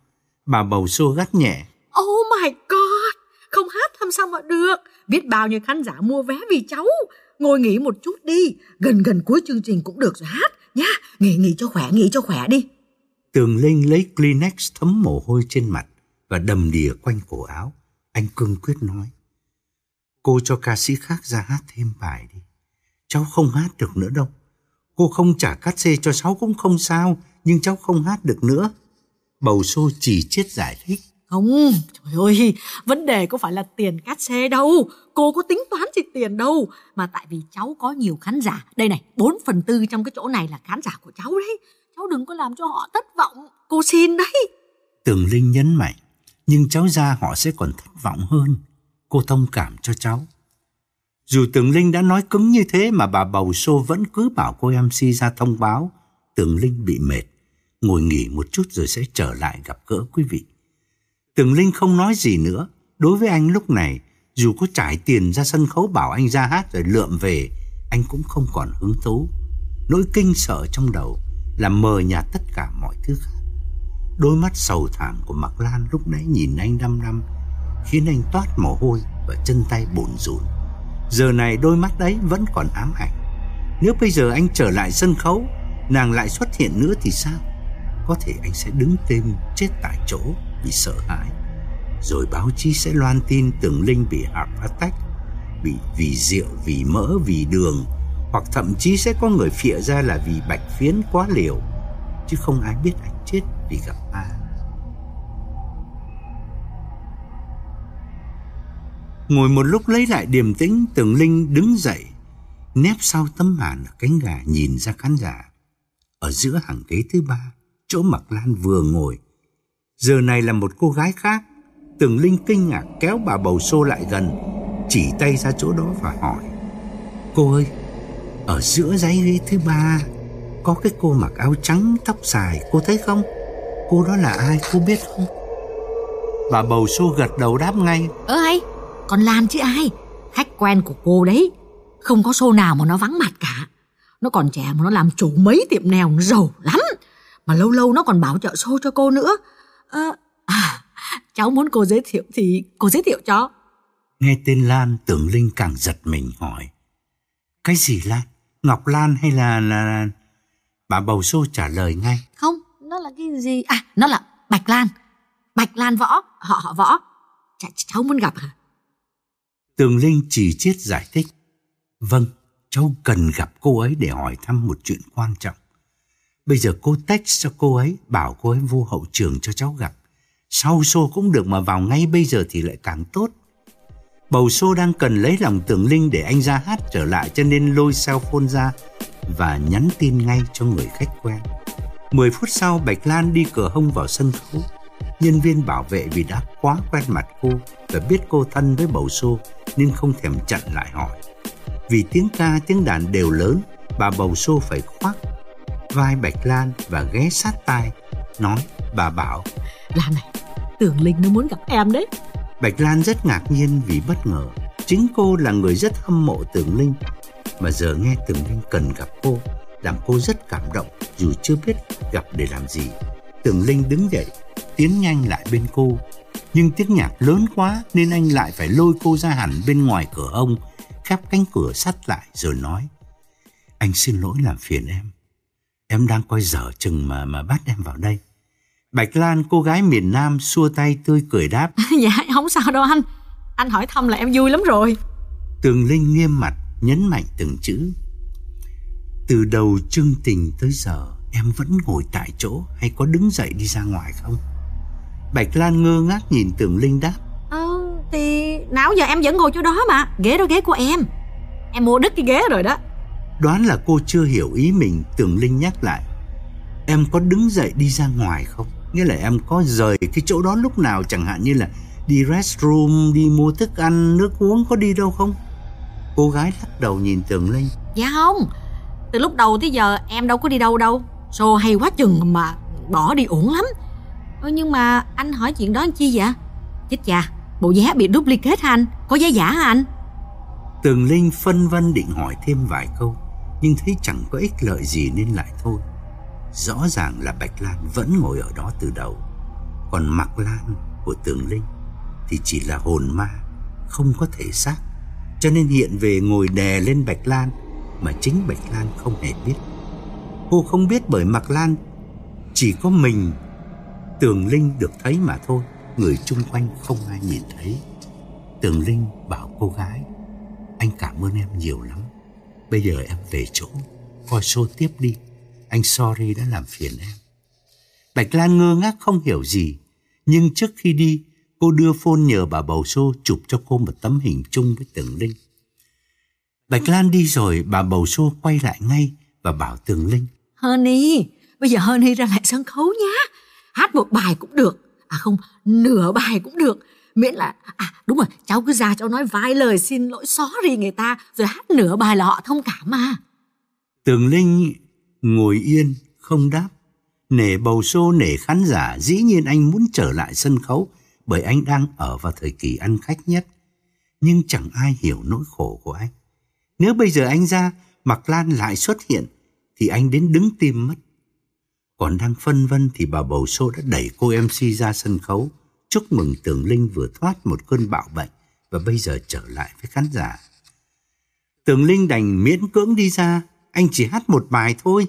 Bà bầu xô gắt nhẹ. Oh my god, không hát làm sao mà được. Biết bao nhiêu khán giả mua vé vì cháu. Ngồi nghỉ một chút đi, gần gần cuối chương trình cũng được rồi hát nhá. Nghỉ nghỉ cho khỏe, nghỉ cho khỏe đi. Tường Linh lấy Kleenex thấm mồ hôi trên mặt và đầm đìa quanh cổ áo. Anh cương quyết nói. Cô cho ca sĩ khác ra hát thêm bài đi. Cháu không hát được nữa đâu. Cô không trả cát xê cho cháu cũng không sao, nhưng cháu không hát được nữa. Bầu xô chỉ chết giải thích. Không, trời ơi, vấn đề có phải là tiền cát xe đâu. Cô có tính toán gì tiền đâu. Mà tại vì cháu có nhiều khán giả. Đây này, 4 phần tư trong cái chỗ này là khán giả của cháu đấy. Cháu đừng có làm cho họ thất vọng. Cô xin đấy. Tường Linh nhấn mạnh, nhưng cháu ra họ sẽ còn thất vọng hơn. Cô thông cảm cho cháu. Dù Tường Linh đã nói cứng như thế mà bà bầu xô vẫn cứ bảo cô MC ra thông báo Tường Linh bị mệt, ngồi nghỉ một chút rồi sẽ trở lại gặp gỡ quý vị. Tường Linh không nói gì nữa. Đối với anh lúc này, dù có trải tiền ra sân khấu bảo anh ra hát rồi lượm về, anh cũng không còn hứng thú. Nỗi kinh sợ trong đầu làm mờ nhạt tất cả mọi thứ khác. Đôi mắt sầu thảm của Mạc Lan lúc nãy nhìn anh đăm đăm, khiến anh toát mồ hôi và chân tay bồn rộn. Giờ này đôi mắt đấy vẫn còn ám ảnh. Nếu bây giờ anh trở lại sân khấu, nàng lại xuất hiện nữa thì sao? Có thể anh sẽ đứng tên chết tại chỗ vì sợ hãi. Rồi báo chí sẽ loan tin tưởng Linh bị heart attack, bị vì rượu, vì mỡ, vì đường, hoặc thậm chí sẽ có người phịa ra là vì bạch phiến quá liều, chứ không ai biết anh chết vì gặp ma. Ngồi một lúc lấy lại điềm tĩnh, tưởng Linh đứng dậy, nép sau tấm màn ở cánh gà nhìn ra khán giả. Ở giữa hàng ghế thứ ba, chỗ Mạc Lan vừa ngồi. Giờ này là một cô gái khác. Tường Linh kinh ngạc kéo bà bầu xô lại gần, chỉ tay ra chỗ đó và hỏi. Cô ơi, ở giữa dãy ghế thứ ba, có cái cô mặc áo trắng tóc dài, cô thấy không? Cô đó là ai, cô biết không? Bà bầu xô gật đầu đáp ngay. Ơ hay, còn Lan chứ ai Khách quen của cô đấy Không có show nào mà nó vắng mặt cả Nó còn trẻ mà nó làm chủ mấy tiệm nèo Nó giàu lắm Mà lâu lâu nó còn bảo trợ show cho cô nữa à, à, Cháu muốn cô giới thiệu thì cô giới thiệu cho Nghe tên Lan tưởng Linh càng giật mình hỏi Cái gì Lan? Ngọc Lan hay là... là... Bà bầu xô trả lời ngay Không, nó là cái gì? À, nó là Bạch Lan Bạch Lan Võ, họ họ Võ Ch Cháu muốn gặp hả? Tường Linh chỉ chiết giải thích. Vâng, cháu cần gặp cô ấy để hỏi thăm một chuyện quan trọng. Bây giờ cô text cho cô ấy, bảo cô ấy vô hậu trường cho cháu gặp. Sau xô cũng được mà vào ngay bây giờ thì lại càng tốt. Bầu xô đang cần lấy lòng tưởng Linh để anh ra hát trở lại cho nên lôi cell phone ra và nhắn tin ngay cho người khách quen. Mười phút sau Bạch Lan đi cửa hông vào sân khấu. Nhân viên bảo vệ vì đã quá quen mặt cô và biết cô thân với bầu xô nên không thèm chặn lại hỏi. Vì tiếng ca tiếng đàn đều lớn, bà bầu xô phải khoác vai Bạch Lan và ghé sát tai, nói bà bảo Lan này, Tưởng Linh nó muốn gặp em đấy. Bạch Lan rất ngạc nhiên vì bất ngờ. Chính cô là người rất hâm mộ Tưởng Linh, mà giờ nghe Tưởng Linh cần gặp cô, làm cô rất cảm động dù chưa biết gặp để làm gì. Tưởng Linh đứng dậy, tiến nhanh lại bên cô. Nhưng tiếng nhạc lớn quá nên anh lại phải lôi cô ra hẳn bên ngoài cửa hông, khép cánh cửa sắt lại rồi nói. Anh xin lỗi làm phiền em. Em đang coi dở chừng mà mà bắt em vào đây. Bạch Lan cô gái miền Nam xua tay tươi cười đáp. dạ không sao đâu anh. Anh hỏi thăm là em vui lắm rồi. Tường Linh nghiêm mặt nhấn mạnh từng chữ. Từ đầu chương trình tới giờ em vẫn ngồi tại chỗ hay có đứng dậy đi ra ngoài không? Bạch Lan ngơ ngác nhìn Tường Linh đáp. Ờ, thì nào giờ em vẫn ngồi chỗ đó mà, ghế đó ghế của em. Em mua đứt cái ghế rồi đó. Đoán là cô chưa hiểu ý mình, Tường Linh nhắc lại. Em có đứng dậy đi ra ngoài không? Nghĩa là em có rời cái chỗ đó lúc nào chẳng hạn như là đi restroom, đi mua thức ăn, nước uống có đi đâu không? Cô gái lắc đầu nhìn Tường Linh. Dạ không, từ lúc đầu tới giờ em đâu có đi đâu đâu. Show hay quá chừng mà bỏ đi uổng lắm. Ờ, nhưng mà anh hỏi chuyện đó chi vậy? Chết chà, bộ vé bị duplicate hả anh? Có vé giả hả anh? Tường Linh phân vân định hỏi thêm vài câu, nhưng thấy chẳng có ích lợi gì nên lại thôi. Rõ ràng là Bạch Lan vẫn ngồi ở đó từ đầu. Còn Mạc Lan của Tường Linh Thì chỉ là hồn ma, Không có thể xác. Cho nên hiện về ngồi đè lên Bạch Lan Mà chính Bạch Lan không hề biết. Cô không biết bởi Mạc Lan Chỉ có mình Tường Linh được thấy mà thôi. Người chung quanh không ai nhìn thấy. Tường Linh bảo cô gái, Anh cảm ơn em nhiều lắm. Bây giờ em về chỗ Coi show tiếp đi Anh sorry đã làm phiền em Bạch Lan ngơ ngác không hiểu gì Nhưng trước khi đi Cô đưa phone nhờ bà bầu xô chụp cho cô một tấm hình chung với Tường Linh. Bạch Lan đi rồi, bà bầu xô quay lại ngay và bảo Tường Linh. Honey, bây giờ Honey ra lại sân khấu nhá. Hát một bài cũng được. À không, nửa bài cũng được. Miễn là, à đúng rồi, cháu cứ ra cháu nói vài lời xin lỗi sorry người ta, rồi hát nửa bài là họ thông cảm mà. Tường Linh ngồi yên, không đáp. Nể bầu xô, nể khán giả, dĩ nhiên anh muốn trở lại sân khấu bởi anh đang ở vào thời kỳ ăn khách nhất. Nhưng chẳng ai hiểu nỗi khổ của anh. Nếu bây giờ anh ra, mặc Lan lại xuất hiện, thì anh đến đứng tim mất. Còn đang phân vân thì bà bầu xô đã đẩy cô MC ra sân khấu, chúc mừng Tường Linh vừa thoát một cơn bạo bệnh và bây giờ trở lại với khán giả. Tường Linh đành miễn cưỡng đi ra, anh chỉ hát một bài thôi,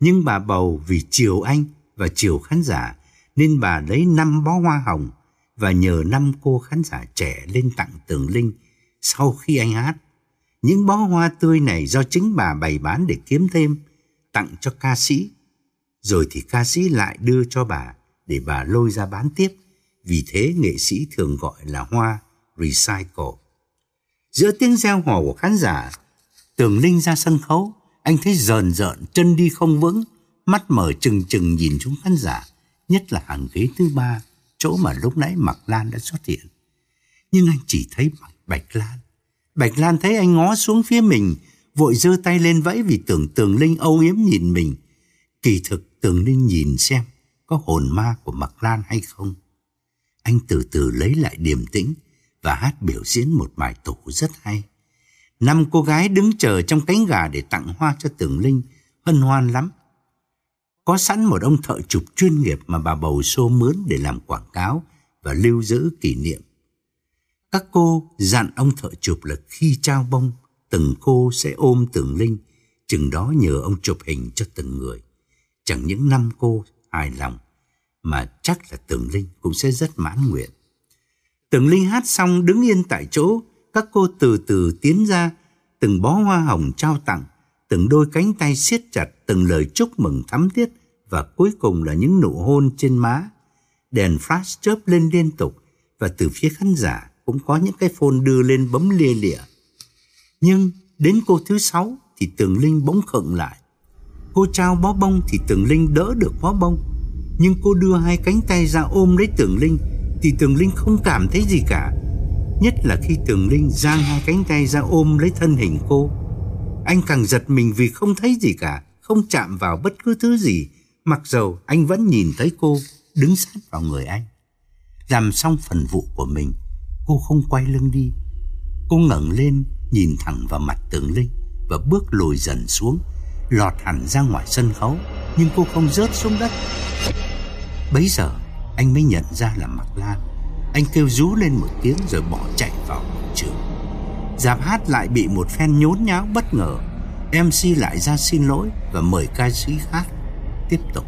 nhưng bà bầu vì chiều anh và chiều khán giả nên bà lấy năm bó hoa hồng và nhờ năm cô khán giả trẻ lên tặng Tường Linh sau khi anh hát. Những bó hoa tươi này do chính bà bày bán để kiếm thêm, tặng cho ca sĩ. Rồi thì ca sĩ lại đưa cho bà để bà lôi ra bán tiếp, vì thế nghệ sĩ thường gọi là hoa recycle. Giữa tiếng reo hò của khán giả, Tường Linh ra sân khấu, anh thấy rờn rợn, chân đi không vững, mắt mở trừng trừng nhìn chúng khán giả, nhất là hàng ghế thứ ba chỗ mà lúc nãy Mạc Lan đã xuất hiện. Nhưng anh chỉ thấy Bạch Lan. Bạch Lan thấy anh ngó xuống phía mình, vội giơ tay lên vẫy vì tưởng Tường Linh âu yếm nhìn mình. Kỳ thực Tường Linh nhìn xem có hồn ma của Mạc Lan hay không. Anh từ từ lấy lại điềm tĩnh và hát biểu diễn một bài tổ rất hay. Năm cô gái đứng chờ trong cánh gà để tặng hoa cho Tường Linh, hân hoan lắm. Có sẵn một ông thợ chụp chuyên nghiệp mà bà bầu xô mướn để làm quảng cáo và lưu giữ kỷ niệm. Các cô dặn ông thợ chụp là khi trao bông, từng cô sẽ ôm Tường Linh, chừng đó nhờ ông chụp hình cho từng người. Chẳng những năm cô hài lòng, mà chắc là Tường Linh cũng sẽ rất mãn nguyện. Tường Linh hát xong đứng yên tại chỗ, các cô từ từ tiến ra, từng bó hoa hồng trao tặng, từng đôi cánh tay siết chặt, từng lời chúc mừng thắm thiết và cuối cùng là những nụ hôn trên má. Đèn flash chớp lên liên tục và từ phía khán giả cũng có những cái phone đưa lên bấm lia lịa. Nhưng đến cô thứ sáu thì Tường Linh bỗng khựng lại. Cô trao bó bông thì Tường Linh đỡ được bó bông. Nhưng cô đưa hai cánh tay ra ôm lấy Tường Linh thì Tường Linh không cảm thấy gì cả. Nhất là khi Tường Linh giang hai cánh tay ra ôm lấy thân hình cô anh càng giật mình vì không thấy gì cả, không chạm vào bất cứ thứ gì, mặc dầu anh vẫn nhìn thấy cô đứng sát vào người anh. Làm xong phần vụ của mình, cô không quay lưng đi. Cô ngẩng lên, nhìn thẳng vào mặt Tường Linh và bước lùi dần xuống, lọt hẳn ra ngoài sân khấu, nhưng cô không rớt xuống đất. Bấy giờ, anh mới nhận ra là Mạc Lan. Anh kêu rú lên một tiếng rồi bỏ chạy vào trường. Giạp hát lại bị một phen nhốn nháo bất ngờ MC lại ra xin lỗi Và mời ca sĩ khác Tiếp tục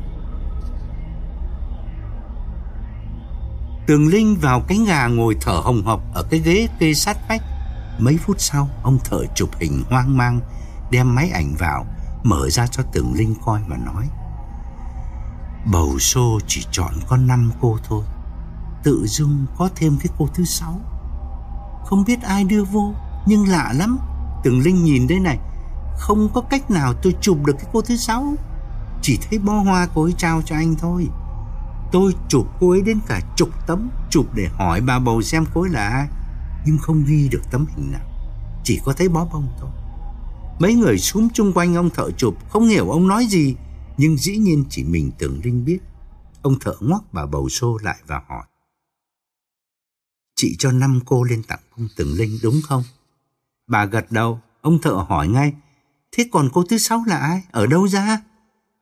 Tường Linh vào cánh gà ngồi thở hồng hộc Ở cái ghế kê sát vách Mấy phút sau Ông thợ chụp hình hoang mang Đem máy ảnh vào Mở ra cho Tường Linh coi và nói Bầu xô chỉ chọn có năm cô thôi. Tự dung có thêm cái cô thứ sáu. Không biết ai đưa vô, nhưng lạ lắm. Tường Linh nhìn đây này, Không có cách nào tôi chụp được cái cô thứ sáu. Chỉ thấy bó hoa cô ấy trao cho anh thôi. Tôi chụp cô ấy đến cả chục tấm, Chụp để hỏi bà bầu xem cô ấy là ai. Nhưng không ghi được tấm hình nào, Chỉ có thấy bó bông thôi. Mấy người xuống chung quanh ông thợ chụp, Không hiểu ông nói gì. Nhưng dĩ nhiên chỉ mình Tường Linh biết Ông thợ ngoắc bà bầu xô lại và hỏi Chị cho năm cô lên tặng ông Tường Linh đúng không? Bà gật đầu, ông thợ hỏi ngay, thế còn cô thứ sáu là ai? Ở đâu ra?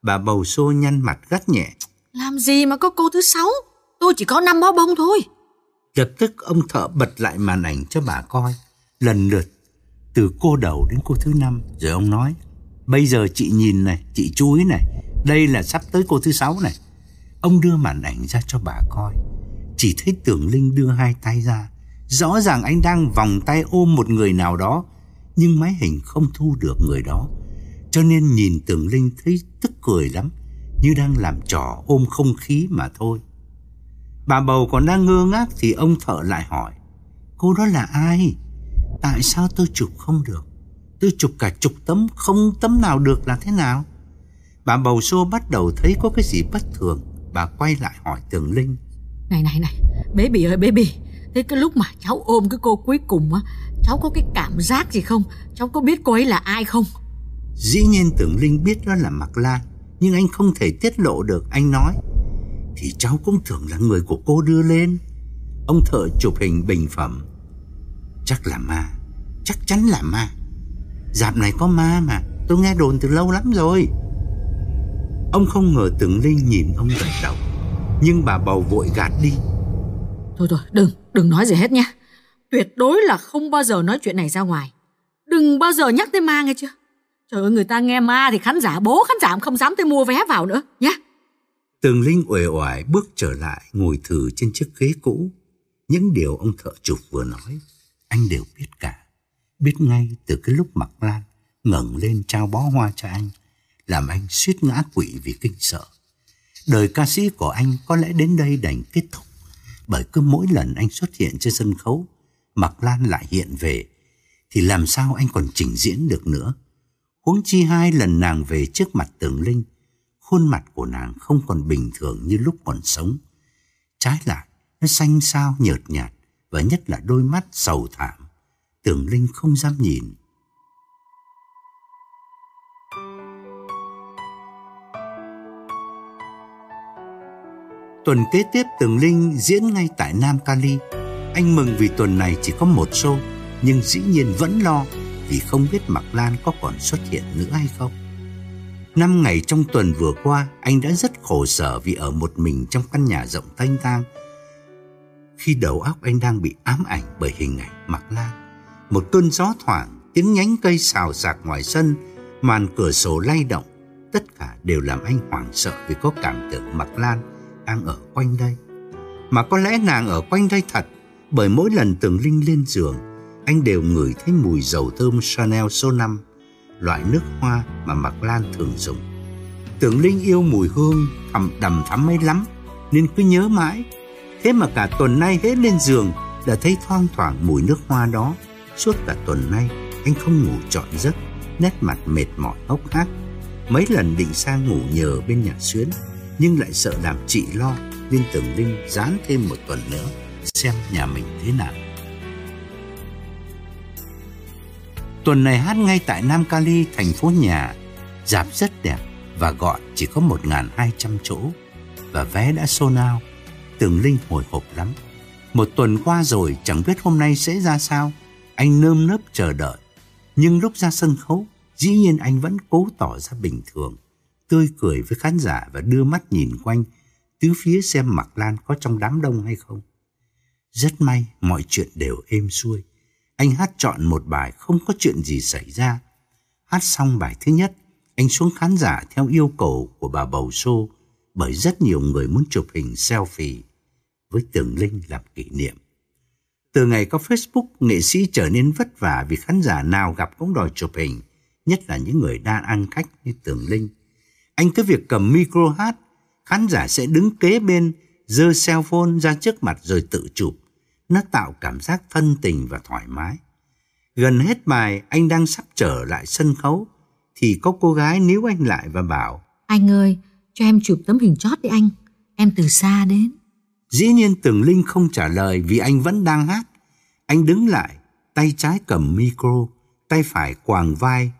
Bà bầu xô nhăn mặt gắt nhẹ. Làm gì mà có cô thứ sáu? Tôi chỉ có năm bó bông thôi. Lập tức ông thợ bật lại màn ảnh cho bà coi. Lần lượt, từ cô đầu đến cô thứ năm. Rồi ông nói, bây giờ chị nhìn này, chị chú ý này. Đây là sắp tới cô thứ sáu này. Ông đưa màn ảnh ra cho bà coi. Chỉ thấy tưởng Linh đưa hai tay ra. Rõ ràng anh đang vòng tay ôm một người nào đó. Nhưng máy hình không thu được người đó. Cho nên nhìn tưởng Linh thấy tức cười lắm. Như đang làm trò ôm không khí mà thôi. Bà bầu còn đang ngơ ngác thì ông thợ lại hỏi. Cô đó là ai? Tại sao tôi chụp không được? Tôi chụp cả chục tấm, không tấm nào được là thế nào? Bà bầu xô bắt đầu thấy có cái gì bất thường. Bà quay lại hỏi Tường Linh. Này này này, baby ơi baby. Thế cái lúc mà cháu ôm cái cô cuối cùng á, cháu có cái cảm giác gì không? Cháu có biết cô ấy là ai không? Dĩ nhiên Tường Linh biết đó là Mạc Lan, nhưng anh không thể tiết lộ được. Anh nói, thì cháu cũng tưởng là người của cô đưa lên. Ông thợ chụp hình bình phẩm. Chắc là ma, chắc chắn là ma. Dạp này có ma mà, tôi nghe đồn từ lâu lắm rồi. Ông không ngờ Tường Linh nhìn ông gật đầu, nhưng bà bầu vội gạt đi. Thôi thôi, đừng, đừng nói gì hết nha. Tuyệt đối là không bao giờ nói chuyện này ra ngoài. Đừng bao giờ nhắc tới ma nghe chưa? Trời ơi, người ta nghe ma thì khán giả bố khán giả cũng không dám tới mua vé vào nữa, nhé. Tường Linh uể oải bước trở lại ngồi thử trên chiếc ghế cũ. Những điều ông thợ chụp vừa nói, anh đều biết cả. Biết ngay từ cái lúc mặc lan ngẩng lên trao bó hoa cho anh, làm anh suýt ngã quỵ vì kinh sợ. Đời ca sĩ của anh có lẽ đến đây đành kết thúc, bởi cứ mỗi lần anh xuất hiện trên sân khấu, Mặc Lan lại hiện về, thì làm sao anh còn trình diễn được nữa. Huống chi hai lần nàng về trước mặt Tường Linh, khuôn mặt của nàng không còn bình thường như lúc còn sống. Trái lại, nó xanh xao nhợt nhạt và nhất là đôi mắt sầu thảm. Tưởng Linh không dám nhìn. Tuần kế tiếp Tường Linh diễn ngay tại Nam Cali. Anh mừng vì tuần này chỉ có một show, nhưng dĩ nhiên vẫn lo vì không biết Mạc Lan có còn xuất hiện nữa hay không. Năm ngày trong tuần vừa qua, anh đã rất khổ sở vì ở một mình trong căn nhà rộng thanh thang. Khi đầu óc anh đang bị ám ảnh bởi hình ảnh Mạc Lan. Một cơn gió thoảng, tiếng nhánh cây xào xạc ngoài sân, màn cửa sổ lay động. Tất cả đều làm anh hoảng sợ vì có cảm tưởng Mạc Lan đang ở quanh đây. Mà có lẽ nàng ở quanh đây thật, bởi mỗi lần Tường Linh lên giường, anh đều ngửi thấy mùi dầu thơm Chanel số 5 loại nước hoa mà Mạc Lan thường dùng. Tưởng Linh yêu mùi hương thầm đầm thắm ấy lắm, nên cứ nhớ mãi. Thế mà cả tuần nay hết lên giường đã thấy thoang thoảng mùi nước hoa đó. Suốt cả tuần nay, anh không ngủ trọn giấc, nét mặt mệt mỏi hốc hác. Mấy lần định sang ngủ nhờ bên nhà xuyến, nhưng lại sợ làm chị lo, nên Tưởng Linh dán thêm một tuần nữa, xem nhà mình thế nào. Tuần này hát ngay tại Nam Cali, thành phố nhà. Dạp rất đẹp và gọn chỉ có 1.200 chỗ. Và vé đã sold out. Tường Linh hồi hộp lắm. Một tuần qua rồi chẳng biết hôm nay sẽ ra sao. Anh nơm nớp chờ đợi. Nhưng lúc ra sân khấu, dĩ nhiên anh vẫn cố tỏ ra bình thường. Tươi cười với khán giả và đưa mắt nhìn quanh, tứ phía xem Mạc Lan có trong đám đông hay không. Rất may mọi chuyện đều êm xuôi. Anh hát chọn một bài không có chuyện gì xảy ra. Hát xong bài thứ nhất, anh xuống khán giả theo yêu cầu của bà bầu xô bởi rất nhiều người muốn chụp hình selfie với Tường Linh làm kỷ niệm. Từ ngày có Facebook, nghệ sĩ trở nên vất vả vì khán giả nào gặp cũng đòi chụp hình, nhất là những người đa ăn khách như Tường Linh. Anh cứ việc cầm micro hát, khán giả sẽ đứng kế bên, giơ cell phone ra trước mặt rồi tự chụp. Nó tạo cảm giác thân tình và thoải mái. Gần hết bài, anh đang sắp trở lại sân khấu, thì có cô gái níu anh lại và bảo Anh ơi, cho em chụp tấm hình chót đi anh, em từ xa đến. Dĩ nhiên Tường Linh không trả lời vì anh vẫn đang hát. Anh đứng lại, tay trái cầm micro, tay phải quàng vai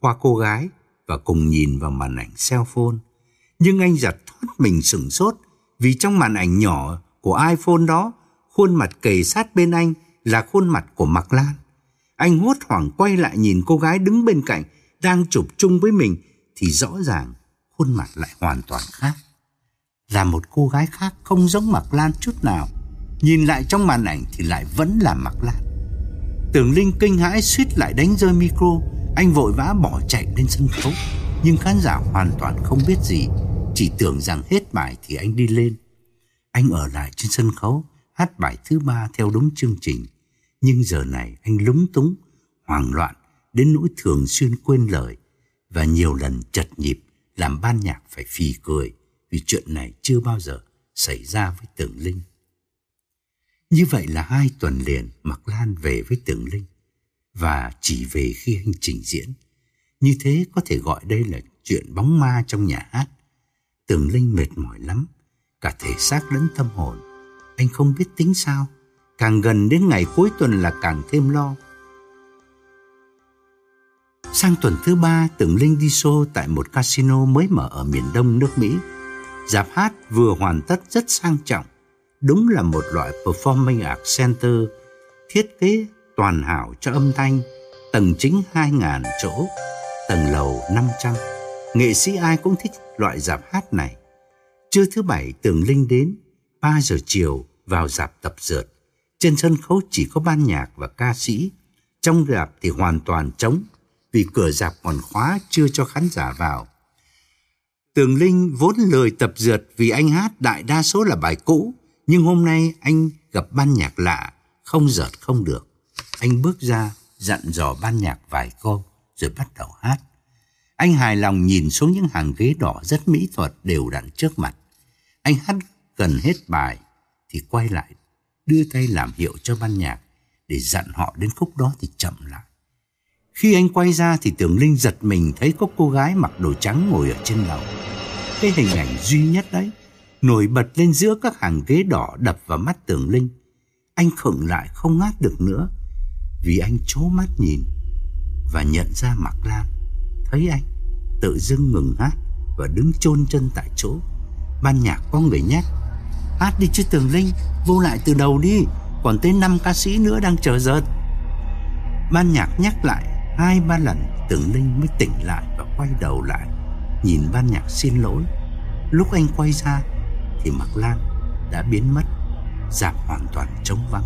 qua cô gái và cùng nhìn vào màn ảnh cell phone. Nhưng anh giật thoát mình sửng sốt vì trong màn ảnh nhỏ của iPhone đó khuôn mặt kề sát bên anh là khuôn mặt của Mạc Lan. Anh hốt hoảng quay lại nhìn cô gái đứng bên cạnh, đang chụp chung với mình, thì rõ ràng khuôn mặt lại hoàn toàn khác. Là một cô gái khác không giống Mạc Lan chút nào. Nhìn lại trong màn ảnh thì lại vẫn là Mạc Lan. Tưởng Linh kinh hãi suýt lại đánh rơi micro, anh vội vã bỏ chạy lên sân khấu, nhưng khán giả hoàn toàn không biết gì, chỉ tưởng rằng hết bài thì anh đi lên. Anh ở lại trên sân khấu, hát bài thứ ba theo đúng chương trình, nhưng giờ này anh lúng túng, hoảng loạn đến nỗi thường xuyên quên lời và nhiều lần chật nhịp làm ban nhạc phải phì cười vì chuyện này chưa bao giờ xảy ra với Tưởng Linh. Như vậy là hai tuần liền Mạc Lan về với Tưởng Linh và chỉ về khi anh trình diễn. Như thế có thể gọi đây là chuyện bóng ma trong nhà hát. Tưởng Linh mệt mỏi lắm, cả thể xác lẫn tâm hồn. Anh không biết tính sao, càng gần đến ngày cuối tuần là càng thêm lo. Sang tuần thứ ba, Tưởng Linh đi show tại một casino mới mở ở miền đông nước Mỹ. Giạp hát vừa hoàn tất rất sang trọng. Đúng là một loại performing art center thiết kế toàn hảo cho âm thanh, tầng chính 2.000 chỗ, tầng lầu 500. Nghệ sĩ ai cũng thích loại dạp hát này. Trưa thứ bảy Tường Linh đến, 3 giờ chiều vào dạp tập dượt. Trên sân khấu chỉ có ban nhạc và ca sĩ. Trong dạp thì hoàn toàn trống vì cửa dạp còn khóa chưa cho khán giả vào. Tường Linh vốn lười tập dượt vì anh hát đại đa số là bài cũ, nhưng hôm nay anh gặp ban nhạc lạ, không dợt không được. Anh bước ra, dặn dò ban nhạc vài câu, rồi bắt đầu hát. Anh hài lòng nhìn xuống những hàng ghế đỏ rất mỹ thuật đều đặn trước mặt. Anh hát gần hết bài, thì quay lại, đưa tay làm hiệu cho ban nhạc, để dặn họ đến khúc đó thì chậm lại. Khi anh quay ra thì tưởng Linh giật mình thấy có cô gái mặc đồ trắng ngồi ở trên lầu. Cái hình ảnh duy nhất đấy, nổi bật lên giữa các hàng ghế đỏ đập vào mắt tưởng Linh. Anh khựng lại không ngát được nữa, vì anh chố mắt nhìn và nhận ra Mạc Lan. Thấy anh, tự dưng ngừng hát và đứng chôn chân tại chỗ. Ban nhạc có người nhắc, hát đi chứ Tường Linh, vô lại từ đầu đi, còn tới năm ca sĩ nữa đang chờ giật. Ban nhạc nhắc lại hai ba lần tưởng Linh mới tỉnh lại và quay đầu lại, nhìn ban nhạc xin lỗi. Lúc anh quay ra thì Mạc Lan đã biến mất, dạp hoàn toàn trống vắng.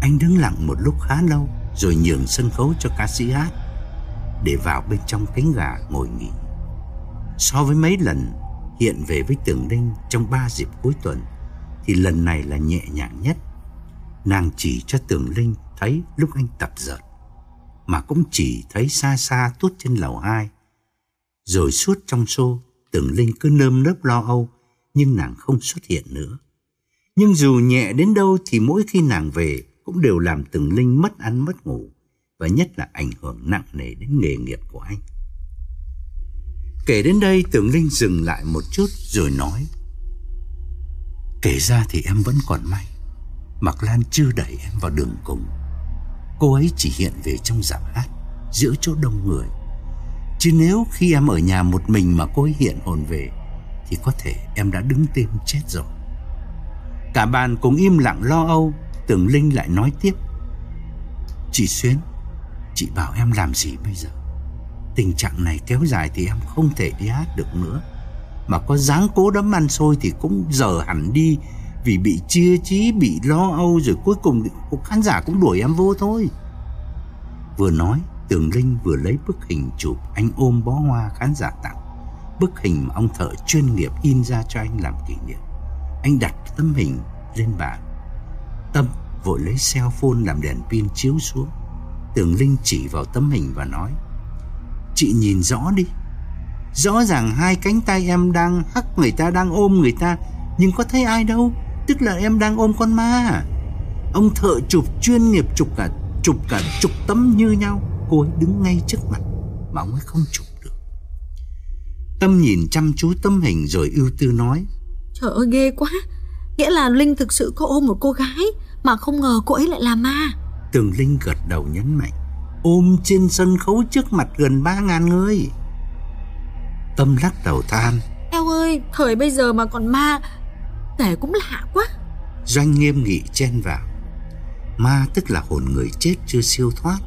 Anh đứng lặng một lúc khá lâu rồi nhường sân khấu cho ca sĩ hát để vào bên trong cánh gà ngồi nghỉ. So với mấy lần hiện về với tưởng Linh trong ba dịp cuối tuần thì lần này là nhẹ nhàng nhất. Nàng chỉ cho tưởng Linh thấy lúc anh tập dợt mà cũng chỉ thấy xa xa tuốt trên lầu hai. Rồi suốt trong xô, tưởng Linh cứ nơm nớp lo âu nhưng nàng không xuất hiện nữa. Nhưng dù nhẹ đến đâu thì mỗi khi nàng về cũng đều làm Tường Linh mất ăn mất ngủ và nhất là ảnh hưởng nặng nề đến nghề nghiệp của anh. Kể đến đây Tường Linh dừng lại một chút rồi nói Kể ra thì em vẫn còn may Mạc Lan chưa đẩy em vào đường cùng Cô ấy chỉ hiện về trong giảm hát, Giữa chỗ đông người. Chứ nếu khi em ở nhà một mình mà cô ấy hiện hồn về, Thì có thể em đã đứng tên chết rồi. Cả bàn cùng im lặng lo âu, Tưởng Linh lại nói tiếp. Chị Xuyến, Chị bảo em làm gì bây giờ? Tình trạng này kéo dài thì em không thể đi hát được nữa. Mà có dáng cố đấm ăn xôi thì cũng dở hẳn đi vì bị chia trí, bị lo âu Rồi cuối cùng khán giả cũng đuổi em vô thôi. Vừa nói Tường Linh vừa lấy bức hình chụp Anh ôm bó hoa khán giả tặng. Bức hình mà ông thợ chuyên nghiệp in ra cho anh làm kỷ niệm. Anh đặt tấm hình lên bàn. Tâm vội lấy cell phone làm đèn pin chiếu xuống. Tường Linh chỉ vào tấm hình và nói Chị nhìn rõ đi. Rõ ràng hai cánh tay em đang hắc người ta đang ôm người ta Nhưng có thấy ai đâu? Tức là em đang ôm con ma. Ông thợ chụp chuyên nghiệp chụp cả Chụp cả chục tấm như nhau. Cô ấy đứng ngay trước mặt Mà ông ấy không chụp được. Tâm nhìn chăm chú tấm hình rồi ưu tư nói Trời ơi ghê quá. Nghĩa là Linh thực sự có ôm một cô gái Mà không ngờ cô ấy lại là ma. Tường Linh gật đầu nhấn mạnh Ôm trên sân khấu trước mặt gần ba ngàn người. Tâm lắc đầu than Eo ơi thời bây giờ mà còn ma Kể cũng lạ quá Doanh nghiêm nghị chen vào Ma tức là hồn người chết chưa siêu thoát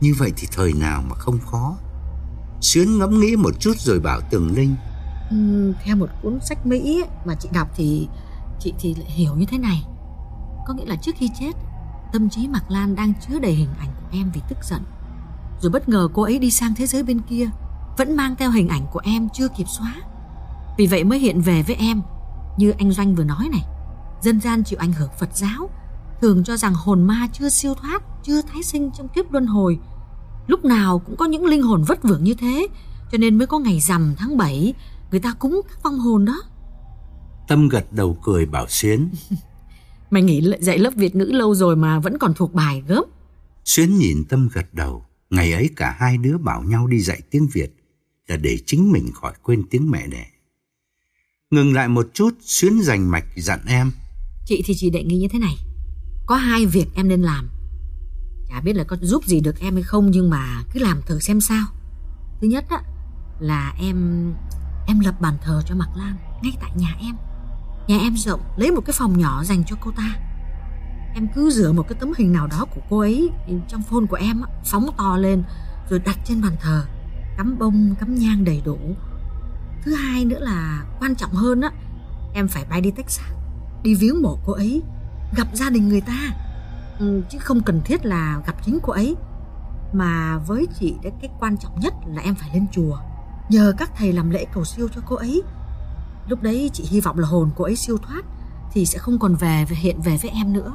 Như vậy thì thời nào mà không khó Xuyến ngẫm nghĩ một chút rồi bảo Tường Linh Uhm, theo một cuốn sách Mỹ mà chị đọc thì chị thì lại hiểu như thế này. Có nghĩa là trước khi chết, tâm trí Mạc Lan đang chứa đầy hình ảnh của em vì tức giận. Rồi bất ngờ cô ấy đi sang thế giới bên kia, vẫn mang theo hình ảnh của em chưa kịp xóa. Vì vậy mới hiện về với em, như anh Doanh vừa nói này. Dân gian chịu ảnh hưởng Phật giáo, thường cho rằng hồn ma chưa siêu thoát, chưa tái sinh trong kiếp luân hồi. Lúc nào cũng có những linh hồn vất vưởng như thế, cho nên mới có ngày rằm tháng 7 người ta cúng các vong hồn đó. Tâm gật đầu cười bảo Xuyến. Mày nghỉ dạy lớp Việt ngữ lâu rồi mà vẫn còn thuộc bài gớm. Xuyến nhìn Tâm gật đầu. Ngày ấy cả hai đứa bảo nhau đi dạy tiếng Việt là để chính mình khỏi quên tiếng mẹ đẻ. Ngừng lại một chút, Xuyến dành mạch dặn em. Chị thì chỉ đề nghị như thế này. Có hai việc em nên làm. Chả biết là có giúp gì được em hay không nhưng mà cứ làm thử xem sao. Thứ nhất á, là em em lập bàn thờ cho Mạc Lan ngay tại nhà em. Nhà em rộng, lấy một cái phòng nhỏ dành cho cô ta. Em cứ rửa một cái tấm hình nào đó của cô ấy trong phone của em phóng to lên rồi đặt trên bàn thờ, cắm bông, cắm nhang đầy đủ. Thứ hai nữa là quan trọng hơn á, em phải bay đi Texas, đi viếng mộ cô ấy, gặp gia đình người ta. Ừ, chứ không cần thiết là gặp chính cô ấy. Mà với chị cái quan trọng nhất là em phải lên chùa nhờ các thầy làm lễ cầu siêu cho cô ấy. Lúc đấy chị hy vọng là hồn cô ấy siêu thoát thì sẽ không còn về và hiện về với em nữa.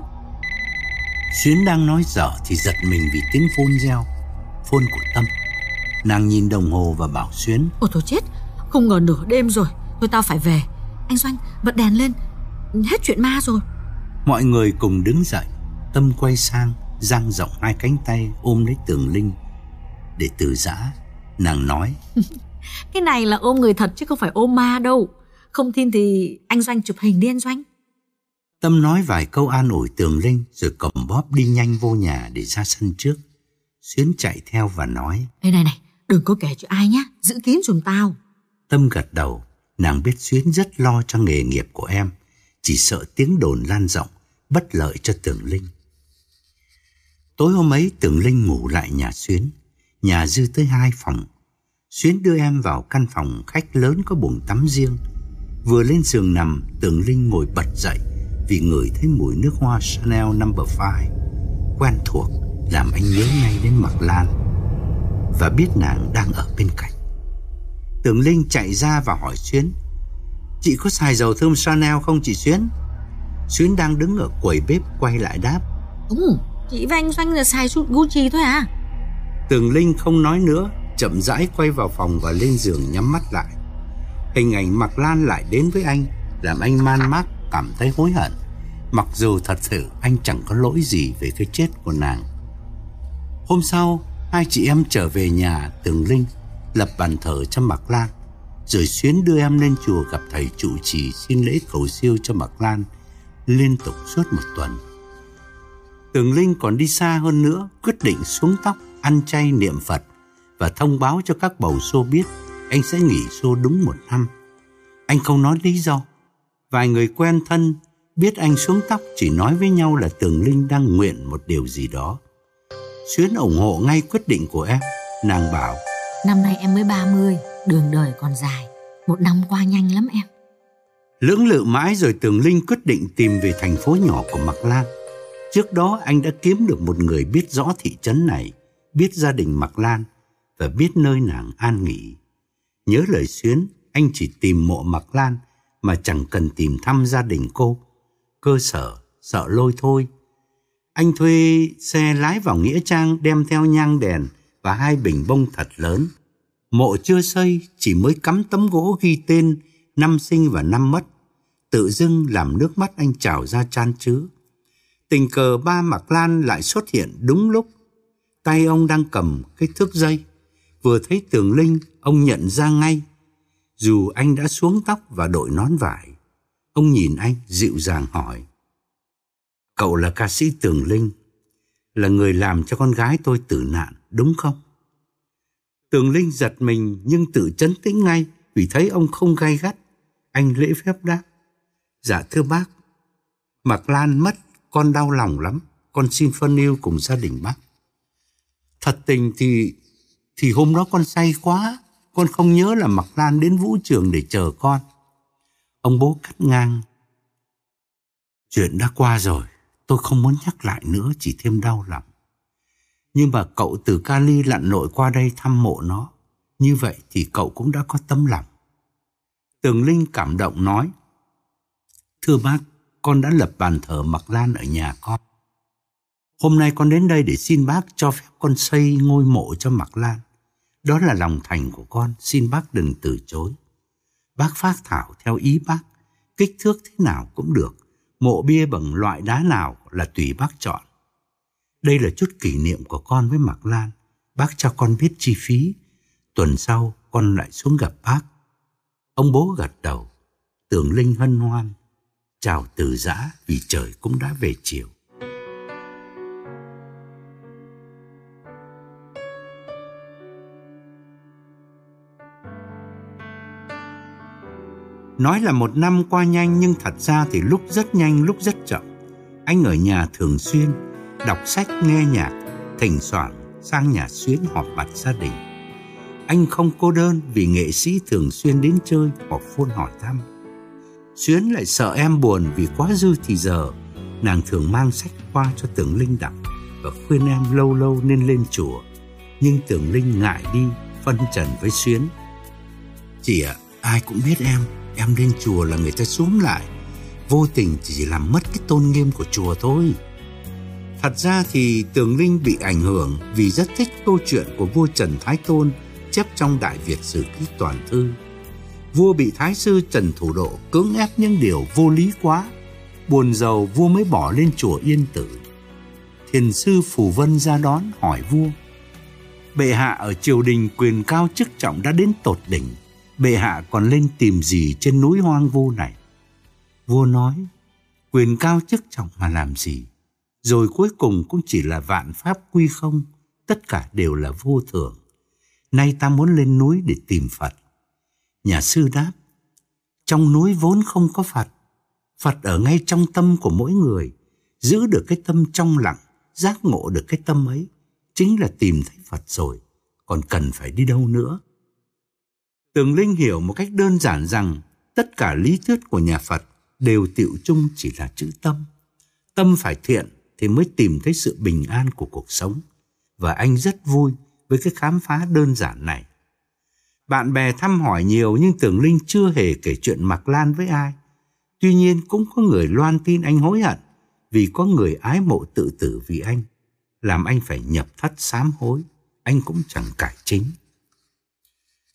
Xuyến đang nói dở thì giật mình vì tiếng phôn reo, phôn của Tâm. Nàng nhìn đồng hồ và bảo Xuyến. Ôi thôi chết, không ngờ nửa đêm rồi, thôi tao phải về. Anh Doanh, bật đèn lên, hết chuyện ma rồi. Mọi người cùng đứng dậy, Tâm quay sang, dang rộng hai cánh tay ôm lấy Tường Linh. Để từ giã, nàng nói. Cái này là ôm người thật chứ không phải ôm ma đâu. Không tin thì anh Doanh chụp hình đi anh Doanh. Tâm nói vài câu an ủi Tường Linh rồi cầm bóp đi nhanh vô nhà để ra sân trước. Xuyến chạy theo và nói. Đây này này, đừng có kể cho ai nhé, giữ kín giùm tao. Tâm gật đầu, nàng biết Xuyến rất lo cho nghề nghiệp của em, chỉ sợ tiếng đồn lan rộng, bất lợi cho Tường Linh. Tối hôm ấy Tường Linh ngủ lại nhà Xuyến, nhà dư tới hai phòng, Xuyến đưa em vào căn phòng khách lớn có buồng tắm riêng. Vừa lên giường nằm, Tường Linh ngồi bật dậy vì ngửi thấy mùi nước hoa Chanel number no. 5. Quen thuộc, làm anh nhớ ngay đến Mạc Lan và biết nàng đang ở bên cạnh. Tường Linh chạy ra và hỏi Xuyến Chị có xài dầu thơm Chanel không chị Xuyến? Xuyến đang đứng ở quầy bếp quay lại đáp Ừ, chị và anh Doanh là xài Gucci thôi à Tường Linh không nói nữa chậm rãi quay vào phòng và lên giường nhắm mắt lại. Hình ảnh Mạc Lan lại đến với anh, làm anh man mác cảm thấy hối hận. Mặc dù thật sự anh chẳng có lỗi gì về cái chết của nàng. Hôm sau, hai chị em trở về nhà Tường Linh, lập bàn thờ cho Mạc Lan, rồi xuyến đưa em lên chùa gặp thầy trụ trì xin lễ cầu siêu cho Mạc Lan liên tục suốt một tuần. Tường Linh còn đi xa hơn nữa, quyết định xuống tóc, ăn chay niệm Phật và thông báo cho các bầu xô biết anh sẽ nghỉ xô đúng một năm. Anh không nói lý do. Vài người quen thân biết anh xuống tóc chỉ nói với nhau là Tường Linh đang nguyện một điều gì đó. Xuyến ủng hộ ngay quyết định của em. Nàng bảo Năm nay em mới 30, đường đời còn dài. Một năm qua nhanh lắm em. Lưỡng lự mãi rồi Tường Linh quyết định tìm về thành phố nhỏ của Mạc Lan. Trước đó anh đã kiếm được một người biết rõ thị trấn này, biết gia đình Mạc Lan và biết nơi nàng an nghỉ. Nhớ lời Xuyến, anh chỉ tìm mộ Mạc Lan mà chẳng cần tìm thăm gia đình cô. Cơ sở, sợ lôi thôi. Anh thuê xe lái vào Nghĩa Trang đem theo nhang đèn và hai bình bông thật lớn. Mộ chưa xây, chỉ mới cắm tấm gỗ ghi tên năm sinh và năm mất. Tự dưng làm nước mắt anh trào ra chan chứa. Tình cờ ba Mạc Lan lại xuất hiện đúng lúc. Tay ông đang cầm cái thước dây. Vừa thấy Tường Linh, ông nhận ra ngay. Dù anh đã xuống tóc và đội nón vải, ông nhìn anh dịu dàng hỏi. Cậu là ca sĩ Tường Linh, là người làm cho con gái tôi tử nạn, đúng không? Tường Linh giật mình nhưng tự chấn tĩnh ngay vì thấy ông không gay gắt. Anh lễ phép đáp. Dạ thưa bác, Mạc Lan mất, con đau lòng lắm, con xin phân yêu cùng gia đình bác. Thật tình thì Thì hôm đó con say quá, con không nhớ là Mặc Lan đến vũ trường để chờ con. Ông bố cắt ngang. Chuyện đã qua rồi, tôi không muốn nhắc lại nữa, chỉ thêm đau lòng. Nhưng mà cậu từ Cali lặn lội qua đây thăm mộ nó. Như vậy thì cậu cũng đã có tâm lòng. Tường Linh cảm động nói. Thưa bác, con đã lập bàn thờ Mặc Lan ở nhà con. Hôm nay con đến đây để xin bác cho phép con xây ngôi mộ cho Mặc Lan. Đó là lòng thành của con, xin bác đừng từ chối. Bác phát thảo theo ý bác, kích thước thế nào cũng được, mộ bia bằng loại đá nào là tùy bác chọn. Đây là chút kỷ niệm của con với Mạc Lan, bác cho con biết chi phí, tuần sau con lại xuống gặp bác. Ông bố gật đầu, tưởng Linh hân hoan, chào từ giã vì trời cũng đã về chiều. Nói là một năm qua nhanh nhưng thật ra thì lúc rất nhanh lúc rất chậm. Anh ở nhà thường xuyên, đọc sách nghe nhạc, thỉnh thoảng sang nhà xuyến họp mặt gia đình. Anh không cô đơn vì nghệ sĩ thường xuyên đến chơi hoặc phôn hỏi thăm. Xuyến lại sợ em buồn vì quá dư thì giờ, nàng thường mang sách qua cho Tưởng Linh đọc và khuyên em lâu lâu nên lên chùa. Nhưng Tưởng Linh ngại đi, phân trần với Xuyến. Chị ạ, ai cũng biết em, em lên chùa là người ta xuống lại. Vô tình chỉ làm mất cái tôn nghiêm của chùa thôi. Thật ra thì Tường Linh bị ảnh hưởng vì rất thích câu chuyện của vua Trần Thái Tôn chép trong Đại Việt Sử Ký Toàn Thư. Vua bị Thái sư Trần Thủ Độ cưỡng ép những điều vô lý quá. Buồn giàu vua mới bỏ lên chùa Yên Tử. Thiền sư Phù Vân ra đón hỏi vua. Bệ hạ ở triều đình quyền cao chức trọng đã đến tột đỉnh bệ hạ còn lên tìm gì trên núi hoang vu này? Vua nói, quyền cao chức trọng mà làm gì? Rồi cuối cùng cũng chỉ là vạn pháp quy không, tất cả đều là vô thường. Nay ta muốn lên núi để tìm Phật. Nhà sư đáp, trong núi vốn không có Phật. Phật ở ngay trong tâm của mỗi người. Giữ được cái tâm trong lặng, giác ngộ được cái tâm ấy, chính là tìm thấy Phật rồi. Còn cần phải đi đâu nữa? Tường Linh hiểu một cách đơn giản rằng tất cả lý thuyết của nhà Phật đều tiệu chung chỉ là chữ tâm. Tâm phải thiện thì mới tìm thấy sự bình an của cuộc sống. Và anh rất vui với cái khám phá đơn giản này. Bạn bè thăm hỏi nhiều nhưng tưởng Linh chưa hề kể chuyện Mạc Lan với ai. Tuy nhiên cũng có người loan tin anh hối hận vì có người ái mộ tự tử vì anh. Làm anh phải nhập thất sám hối. Anh cũng chẳng cải chính.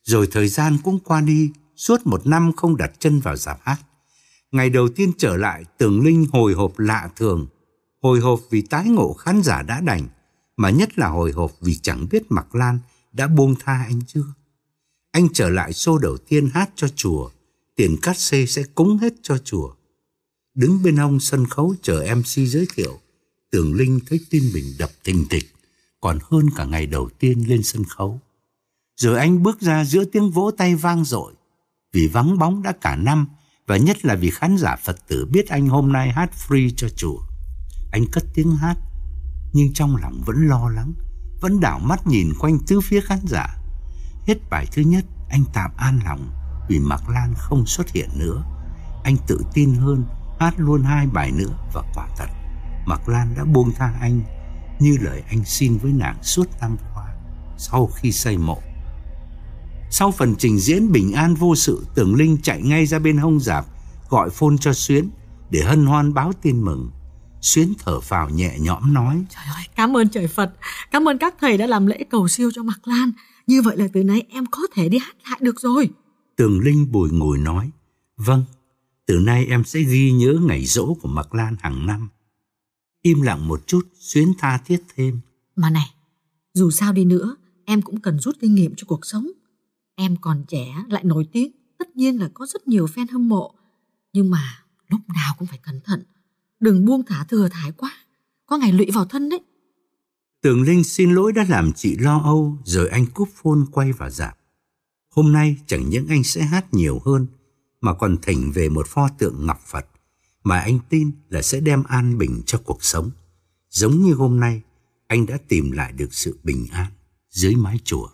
Rồi thời gian cũng qua đi, suốt một năm không đặt chân vào giảp hát. Ngày đầu tiên trở lại, Tường Linh hồi hộp lạ thường. Hồi hộp vì tái ngộ khán giả đã đành, mà nhất là hồi hộp vì chẳng biết Mạc Lan đã buông tha anh chưa. Anh trở lại show đầu tiên hát cho chùa, tiền cắt xê sẽ cúng hết cho chùa. Đứng bên ông sân khấu chờ MC giới thiệu, Tường Linh thấy tim mình đập thình thịch, còn hơn cả ngày đầu tiên lên sân khấu. Rồi anh bước ra giữa tiếng vỗ tay vang dội Vì vắng bóng đã cả năm Và nhất là vì khán giả Phật tử biết anh hôm nay hát free cho chùa anh cất tiếng hát Nhưng trong lòng vẫn lo lắng Vẫn đảo mắt nhìn quanh tứ phía khán giả. Hết bài thứ nhất Anh tạm an lòng Vì Mạc Lan không xuất hiện nữa. Anh tự tin hơn Hát luôn hai bài nữa Và quả thật Mạc Lan đã buông tha anh Như lời anh xin với nàng suốt năm qua Sau khi xây mộ. Sau phần trình diễn bình an vô sự, Tưởng Linh chạy ngay ra bên hông giạp, gọi phone cho Xuyến để hân hoan báo tin mừng. Xuyến thở phào nhẹ nhõm nói. Trời ơi, cảm ơn trời Phật, cảm ơn các thầy đã làm lễ cầu siêu cho Mạc Lan. Như vậy là từ nay em có thể đi hát lại được rồi. Tường Linh bồi ngồi nói. Vâng, từ nay em sẽ ghi nhớ ngày rỗ của Mạc Lan hàng năm. Im lặng một chút, Xuyến tha thiết thêm. Mà này, dù sao đi nữa, em cũng cần rút kinh nghiệm cho cuộc sống. Em còn trẻ lại nổi tiếng, tất nhiên là có rất nhiều fan hâm mộ. Nhưng mà lúc nào cũng phải cẩn thận, đừng buông thả thừa thải quá, có ngày lụy vào thân đấy. Tường Linh xin lỗi đã làm chị lo âu, rồi anh cúp phone quay vào dạp. Hôm nay chẳng những anh sẽ hát nhiều hơn, mà còn thỉnh về một pho tượng ngọc Phật, mà anh tin là sẽ đem an bình cho cuộc sống. Giống như hôm nay, anh đã tìm lại được sự bình an dưới mái chùa.